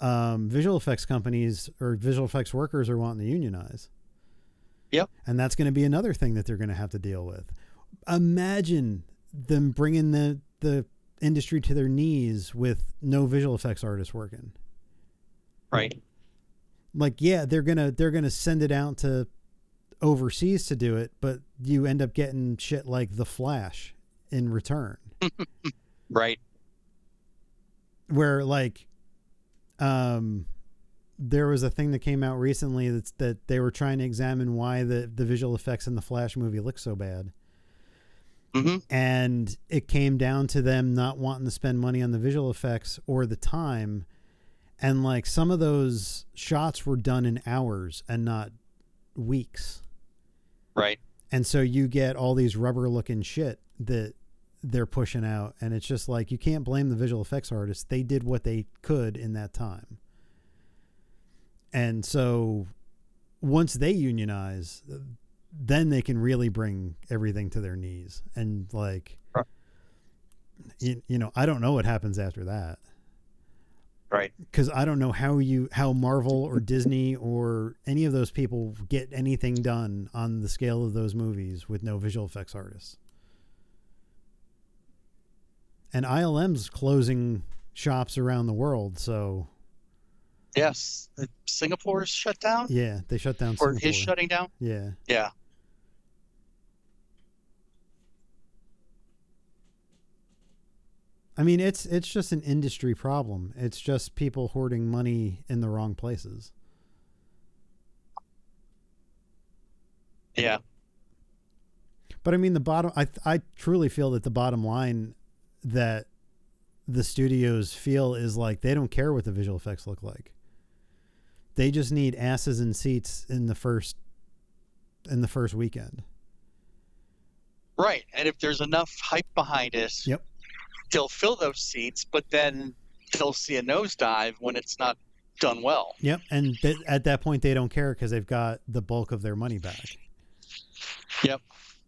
um, visual effects companies or visual effects workers are wanting to unionize. Yep. and that's going to be another thing that they're going to have to deal with. Imagine them bringing the the industry to their knees with no visual effects artists working. right. Like, yeah, they're gonna they're gonna send it out to overseas to do it, but you end up getting shit like The Flash in return. Right. where like um there was a thing that came out recently that's that they were trying to examine why the the visual effects in the flash movie look so bad hmm and it came down to them not wanting to spend money on the visual effects or the time and like some of those shots were done in hours and not weeks Right. and so you get all these rubber looking shit that they're pushing out. And it's just like you can't blame the visual effects artists. They did what they could in that time. And so once they unionize then they can really bring everything to their knees. And like Right. you, you know i don't know what happens after that Right. because I don't know how you how Marvel or Disney or any of those people get anything done on the scale of those movies with no visual effects artists. And ILM's closing shops around the world, so Yes. Singapore's shut down, yeah, they shut down. or Singapore. is shutting down. Yeah, Yeah. I mean it's it's just an industry problem. It's just people hoarding money in the wrong places. Yeah. But I mean, the bottom. I I truly feel that the bottom line that the studios feel is like they don't care what the visual effects look like. They just need asses and seats in the first in the first weekend. Right. And if there's enough hype behind it, Yep. They'll fill those seats, but then they'll see a nosedive when it's not done well. Yep. And th- at that point, they don't care because they've got the bulk of their money back. Yep.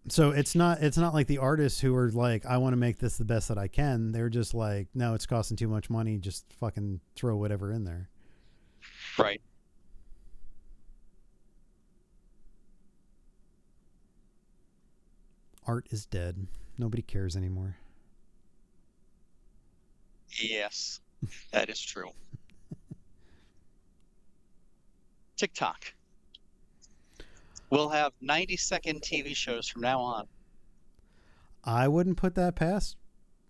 So it's not it's not like the artists who are like, I want to make this the best that I can. They're just like, no, it's costing too much money. Just fucking throw whatever in there. Right. Art is dead. Nobody cares anymore. Yes. That is true. TikTok. We'll have 90 second TV shows from now on. I wouldn't put that past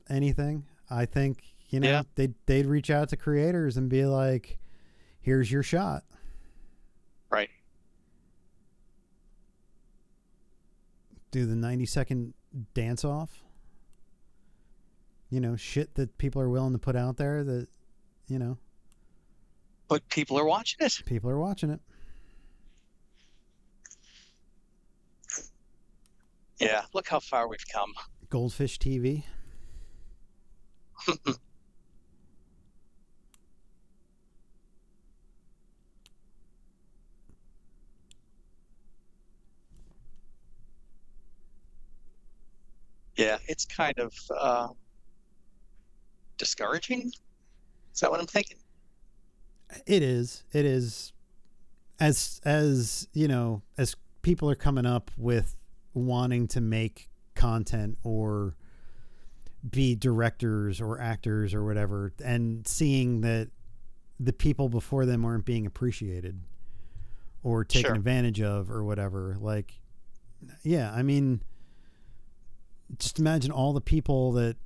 anything. I think you know Yeah. they'd they'd reach out to creators and be like, "Here's your shot." Right. Do the ninety second dance off. You know, shit that people are willing to put out there that, you know, But people are watching it. people are watching it. Yeah. Look how far we've come. Goldfish TV. Yeah. It's kind of uh, discouraging. Is that what I'm thinking? It is. It is. As as you know, as people are coming up with wanting to make content or be directors or actors or whatever, and seeing that the people before them aren't being appreciated or taken Sure. advantage of or whatever. Like, yeah, I mean, just imagine all the people that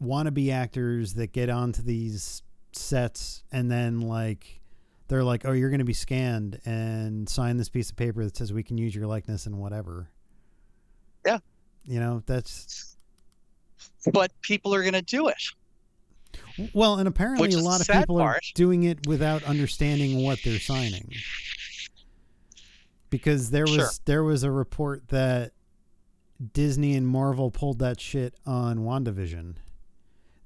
want to be actors that get onto these sets and then like they're like oh you're going to be scanned and sign this piece of paper that says we can use your likeness and whatever Yeah. you know that's But people are going to do it. well and apparently Which a lot of people are doing it without understanding what they're signing because there was Sure. there was a report that Disney and Marvel pulled that shit on WandaVision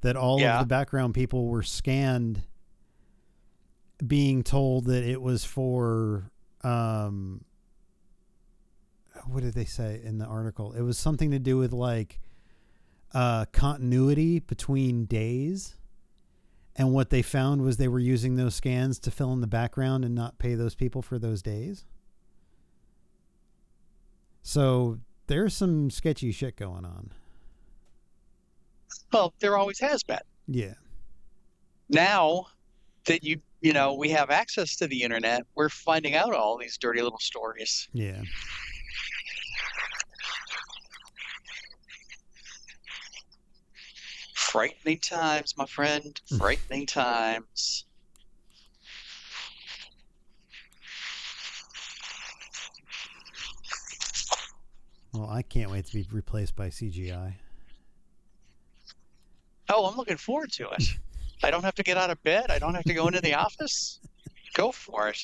that all Yeah. of the background people were scanned being told that it was for um what did they say in the article? It was something to do with like uh continuity between days. And what they found was they were using those scans to fill in the background and not pay those people for those days. So there's some sketchy shit going on well, there always has been. Yeah. Now that you you know we have access to the internet, we're finding out all these dirty little stories. Yeah. Frightening times, my friend. Mm. Frightening times. Well, I can't wait to be replaced by CGI. Oh, I'm looking forward to it. I don't have to get out of bed. I don't have to go into the office. Go for it.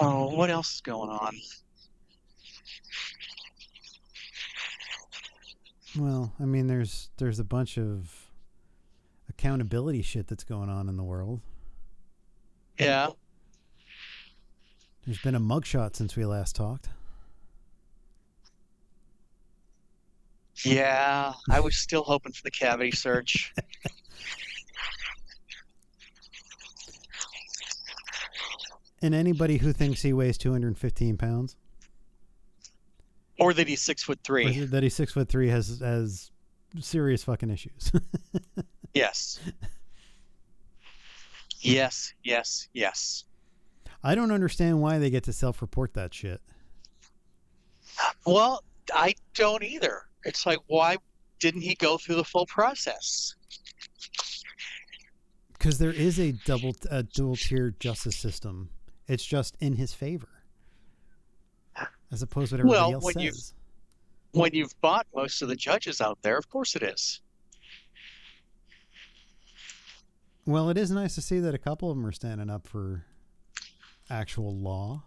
Oh, what else is going on? Well, I mean, there's there's a bunch of accountability shit that's going on in the world. Yeah. There's been a mugshot since we last talked. Yeah. I was still hoping for the cavity search. And anybody who thinks he weighs 215 pounds, or that he's six foot or three. that he's six foot three, has has serious fucking issues. Yes. Yes, yes, yes. I don't understand why they get to self-report that shit. Well, I don't either. It's like, why didn't he go through the full process? Because there is a double, a dual tier justice system. It's just in his favor, as opposed to what everybody Well, else when you- says. When you've bought most of the judges out there, of course it is. Well, it is nice to see that a couple of them are standing up for actual law.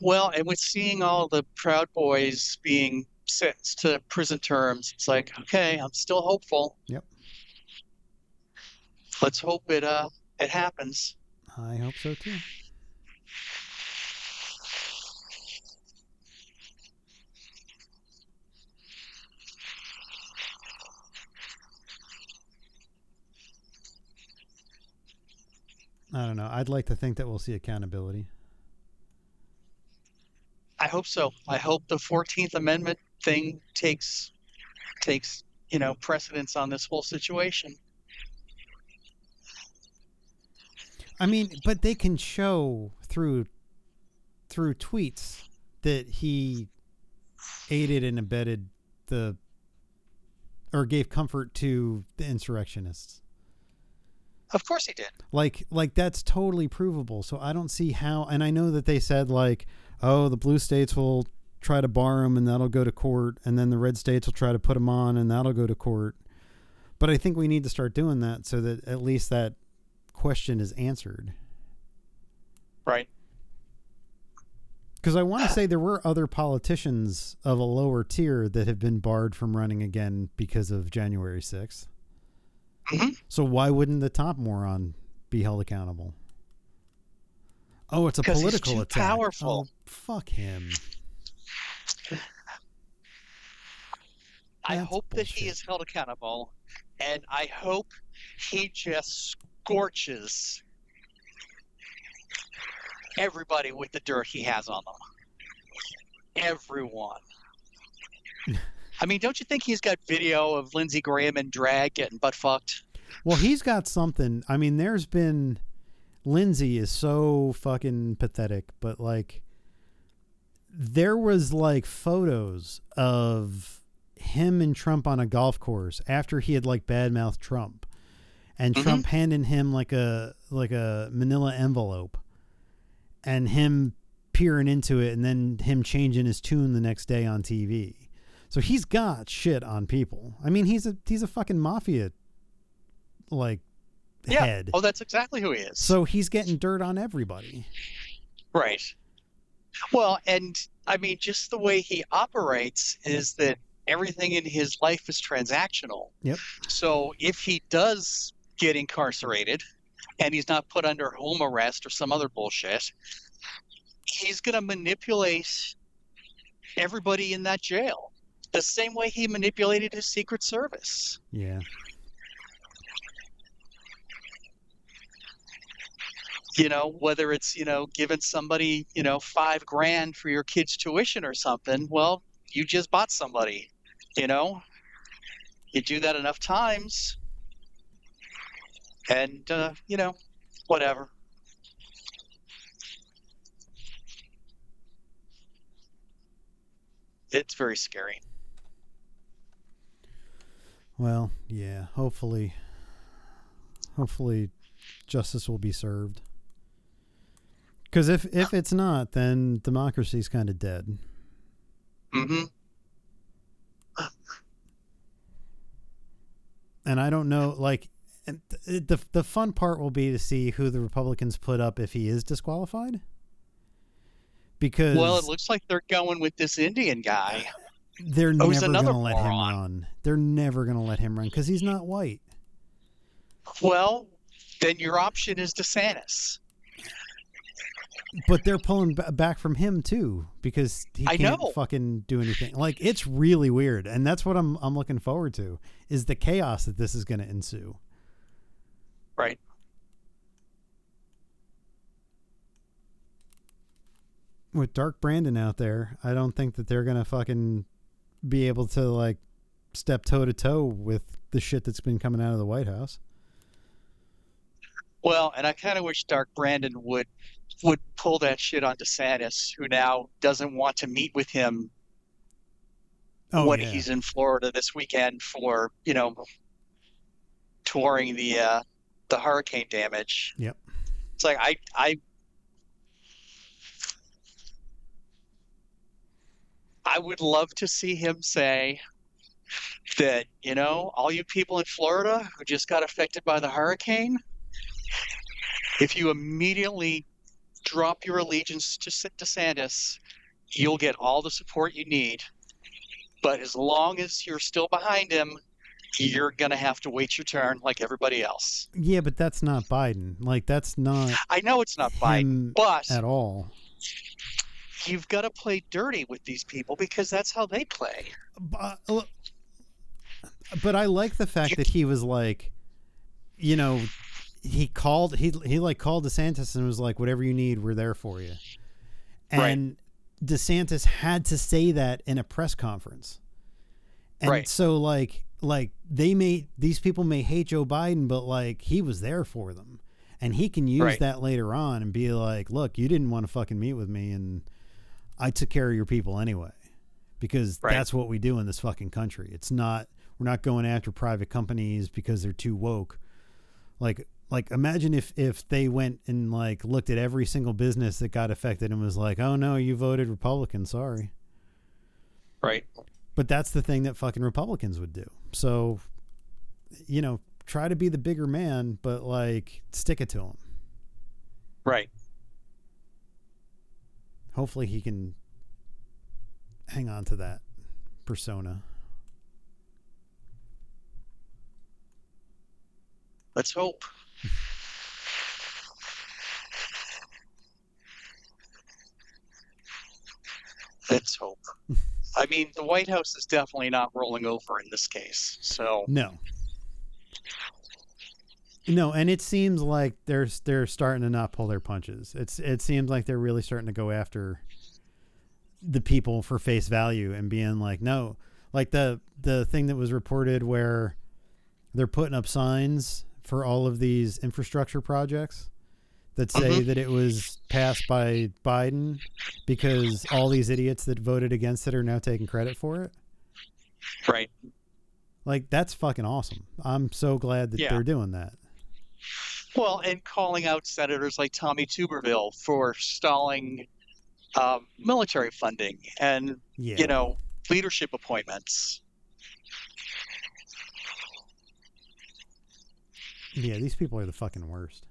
Well, and with seeing all the Proud Boys being sentenced to prison terms, it's like, okay, I'm still hopeful. Yep. Let's hope it uh it happens. I hope so too. I don't know. I'd like to think that we'll see accountability. I hope so. I hope the Fourteenth Amendment thing takes takes you know precedence on this whole situation. I mean, but they can show through through tweets that he aided and abetted the or gave comfort to the insurrectionists. Of course he did. Like like that's totally provable. So I don't see how and I know that they said like, "Oh, the blue states will try to bar him and that'll go to court and then the red states will try to put him on and that'll go to court." But I think we need to start doing that so that at least that question is answered. Right. Because I want to say there were other politicians of a lower tier that have been barred from running again because of January 6th. Mhm. So why wouldn't the top moron be held accountable? Oh, it's a Because he's political too attack. powerful. Oh, fuck him. I That's hope that he is held accountable, and I hope he just scorches everybody with the dirt he has on them. Everyone. I mean, don't you think he's got video of Lindsey Graham and drag getting butt fucked? Well, he's got something. I mean, there's been Lindsey is so fucking pathetic, but like there was like photos of him and Trump on a golf course after he had like badmouthed Trump. And Mhm. Trump handing him like a like a manila envelope and him peering into it and then him changing his tune the next day on TV. So he's got shit on people. I mean, he's a he's a fucking mafia like Yeah. head. Oh, that's exactly who he is. So he's getting dirt on everybody. Right. Well, and I mean, just the way he operates is that everything in his life is transactional. Yep. So if he does get incarcerated and he's not put under home arrest or some other bullshit, he's going to manipulate everybody in that jail the same way he manipulated his Secret Service. Yeah. You know, whether it's, you know, giving somebody, you know, five grand for your kid's tuition or something, well, you just bought somebody, you know? You do that enough times, and, uh, you know, whatever. it's very scary. Well, yeah. Hopefully, hopefully, justice will be served. Because if if it's not, then democracy's kind of dead. hmm And I don't know, like, and the the fun part will be to see who the Republicans put up if he is disqualified. Because Well, it looks like they're going with this Indian guy. They're Oh, never going to let him run. They're never going to let him run because he's not white. Well, then your option is DeSantis. But they're pulling b- back from him too because he I can't know. fucking do anything. Like it's really weird, and that's what I'm I'm looking forward to is the chaos that this is going to ensue. Right. With Dark Brandon out there, I don't think that they're going to fucking be able to like step toe to toe with the shit that's been coming out of the White House. Well, and I kind of wish Dark Brandon would would pull that shit on DeSantis, who now doesn't want to meet with him Oh, when yeah. he's in Florida this weekend for you know touring the uh, the hurricane damage. Yep. It's like I I I would love to see him say that you know all you people in Florida who just got affected by the hurricane, if you immediately drop your allegiance to DeSantis, you'll get all the support you need. But as long as you're still behind him, you're gonna have to wait your turn like everybody else. Yeah, but that's not Biden. Like that's not I know it's not Biden, but at all. You've got to play dirty with these people because that's how they play. But, uh, but I like the fact that he was like, you know, he called he he like called DeSantis and was like, whatever you need, we're there for you. Right. And DeSantis had to say that in a press conference. And Right. so like like they may these people may hate Joe Biden, but like he was there for them. And he can use Right. that later on and be like, look, you didn't want to fucking meet with me and I took care of your people anyway. Because Right. that's what we do in this fucking country. It's not we're not going after private companies because they're too woke. Like like imagine if if they went and like looked at every single business that got affected and was like, "Oh no, you voted Republican, sorry." Right. But that's the thing that fucking Republicans would do. So you know, try to be the bigger man, but like stick it to them. Right. Hopefully he can hang on to that persona. Let's hope. Let's hope. I mean, the White House is definitely not rolling over in this case. So, No. No, and it seems like they're they're starting to not pull their punches. It's it seems like they're really starting to go after the people for face value and being like, no, like the the thing that was reported where they're putting up signs for all of these infrastructure projects that say Mhm. that it was passed by Biden because all these idiots that voted against it are now taking credit for it. right. Like that's fucking awesome. I'm so glad that Yeah. they're doing that. Well, and calling out senators like Tommy Tuberville for stalling um, military funding and, Yeah. you know, leadership appointments. Yeah, these people are the fucking worst.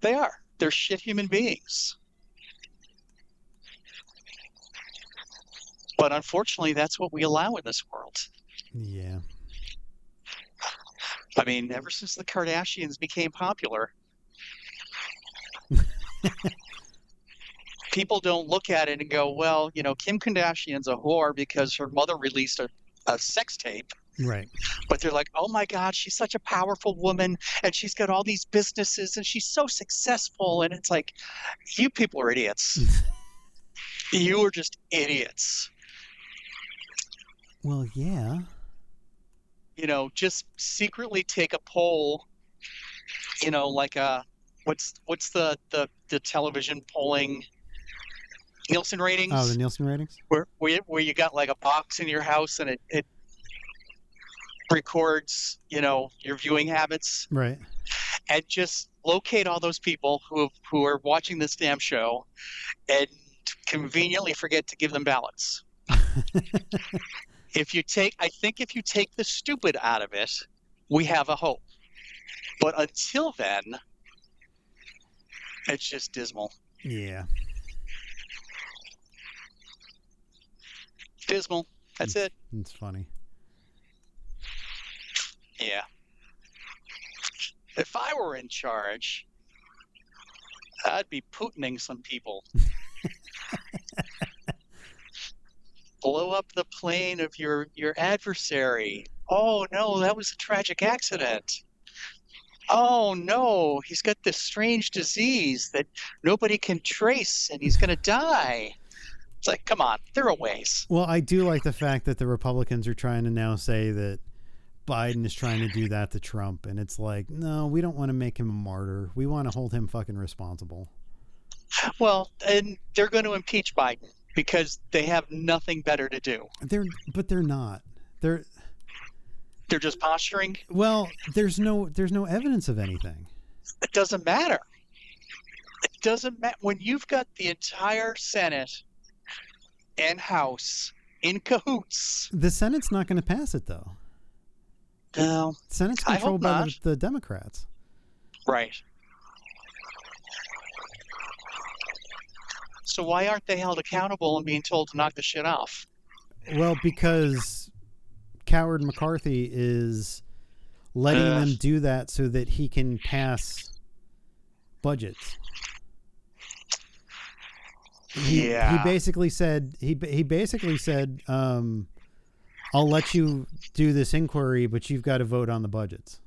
They are. They're shit human beings. But unfortunately, that's what we allow in this world. Yeah. I mean, ever since the Kardashians became popular, people don't look at it and go, well, you know, Kim Kardashian's a whore because her mother released a, a sex tape. Right. But they're like, oh my God, she's such a powerful woman and she's got all these businesses and she's so successful. And it's like, you people are idiots. you are just idiots. Well, yeah. You know, just secretly take a poll, you know, like uh what's what's the the the television polling Nielsen ratings. Oh, the Nielsen ratings. where where you, where you got like a box in your house and it, it records you know your viewing habits Right. and just locate all those people who have, who are watching this damn show and conveniently forget to give them ballots. if you take I think if you take the stupid out of it, we have a hope. But until then, it's just dismal. Yeah. Dismal. That's it. It's funny. Yeah. If I were in charge, I'd be Putining some people. Blow up the plane of your your adversary. Oh no, that was a tragic accident. Oh no, he's got this strange disease that nobody can trace and he's going to die. It's like, come on, there are ways. Well, I do like the fact that the Republicans are trying to now say that Biden is trying to do that to Trump, and it's like, no, we don't want to make him a martyr. We want to hold him fucking responsible. Well, and they're going to impeach Biden because they have nothing better to do. They're, but they're not. They're They're just posturing. well. There's no, there's no evidence of anything. It doesn't matter. It doesn't matter when you've got the entire Senate and House in cahoots. The Senate's not going to pass it though. No, The Senate's controlled by the, the Democrats. right. So why aren't they held accountable and being told to knock the shit off? Well, because Coward McCarthy is letting Ugh. them do that so that he can pass budgets. He, Yeah. he basically said he he basically said um, I'll let you do this inquiry, but you've got to vote on the budgets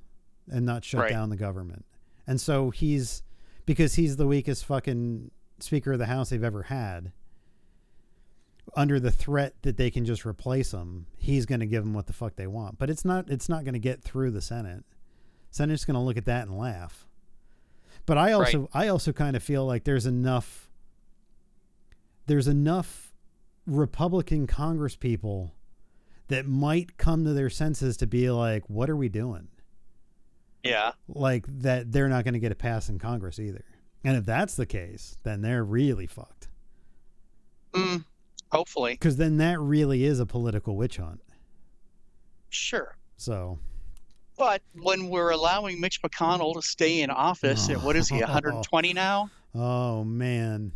and not shut Right. down the government. And so he's because he's the weakest fucking speaker of the house they've ever had. Under the threat that they can just replace him, he's going to give them what the fuck they want. But it's not it's not going to get through the Senate. Senate's going to look at that and laugh. But I also I also kind of feel like there's enough there's enough Republican Congress people that might come to their senses to be like, what are we doing? Yeah. Like that they're not going to get a pass in Congress either. And if that's the case, then they're really fucked. Mm, hopefully. Because then that really is a political witch hunt. Sure. So But when we're allowing Mitch McConnell to stay in office at what is he, 120 now? Oh man.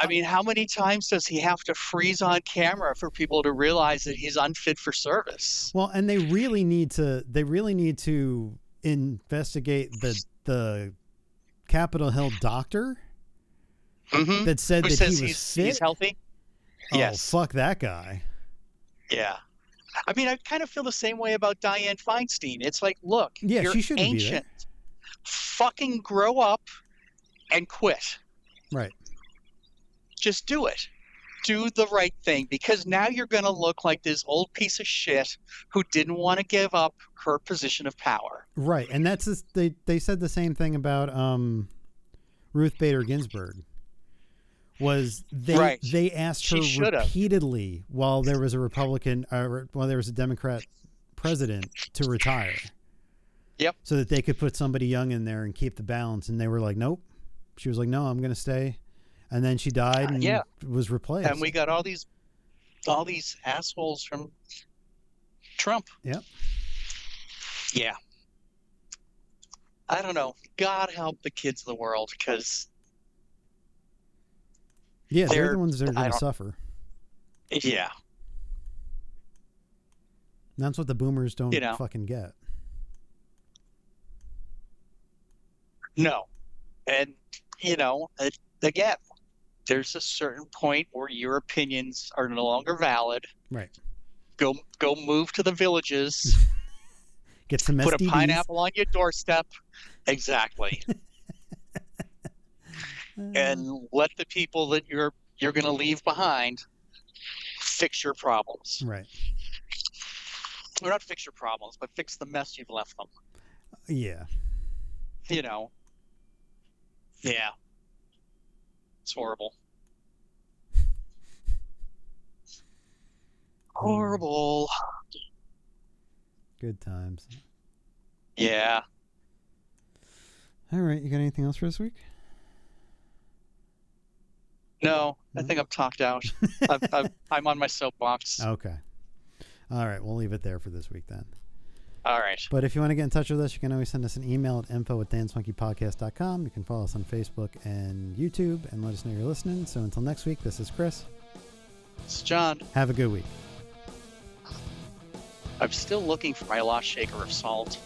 I mean, how many times does he have to freeze on camera for people to realize that he's unfit for service? Well, and they really need to they really need to investigate the the Capitol Hill doctor Mm-hmm. that said Who that he was he's, fit. he's healthy? oh, yes. fuck that guy. Yeah. I mean, I kind of feel the same way about Dianne Feinstein. It's like, look, Yeah, you're she shouldn't be ancient. Fucking grow up and quit. Right. Just do it. Do the right thing because now you're going to look like this old piece of shit who didn't want to give up her position of power. Right. And that's just, they they said the same thing about um Ruth Bader Ginsburg. Was they Right. they asked her repeatedly while there was a Republican uh, while there was a Democrat president to retire. Yep. So that they could put somebody young in there and keep the balance and they were like, "Nope." She was like, "No, I'm going to stay." And then she died Uh, and yeah. was replaced. And we got all these all these assholes from Trump. Yep. Yeah. I don't know. God help the kids of the world because yeah, they're, they're- the ones that are going to suffer. yeah, And that's what the boomers don't You know. fucking get. no. And you know, it, again, there's a certain point where your opinions are no longer valid. Right. Go go move to the villages, Get some put a pineapple on your doorstep. Exactly. and let the people that you're you're going to leave behind fix your problems. Right. Or not fix your problems, but fix the mess you've left them. Yeah. You know. Yeah. It's horrible. horrible. Good times. Yeah. All right, you got anything else for this week? No, I think I'm talked out. i am on my soapbox. Okay. All right, we'll leave it there for this week then. All right. But if you want to get in touch with us, you can always send us an email at info at dansmonkeypodcast.com. You can follow us on Facebook and YouTube and let us know you're listening. So until next week, this is Chris. It's John. Have a good week. I'm still looking for my lost shaker of salt.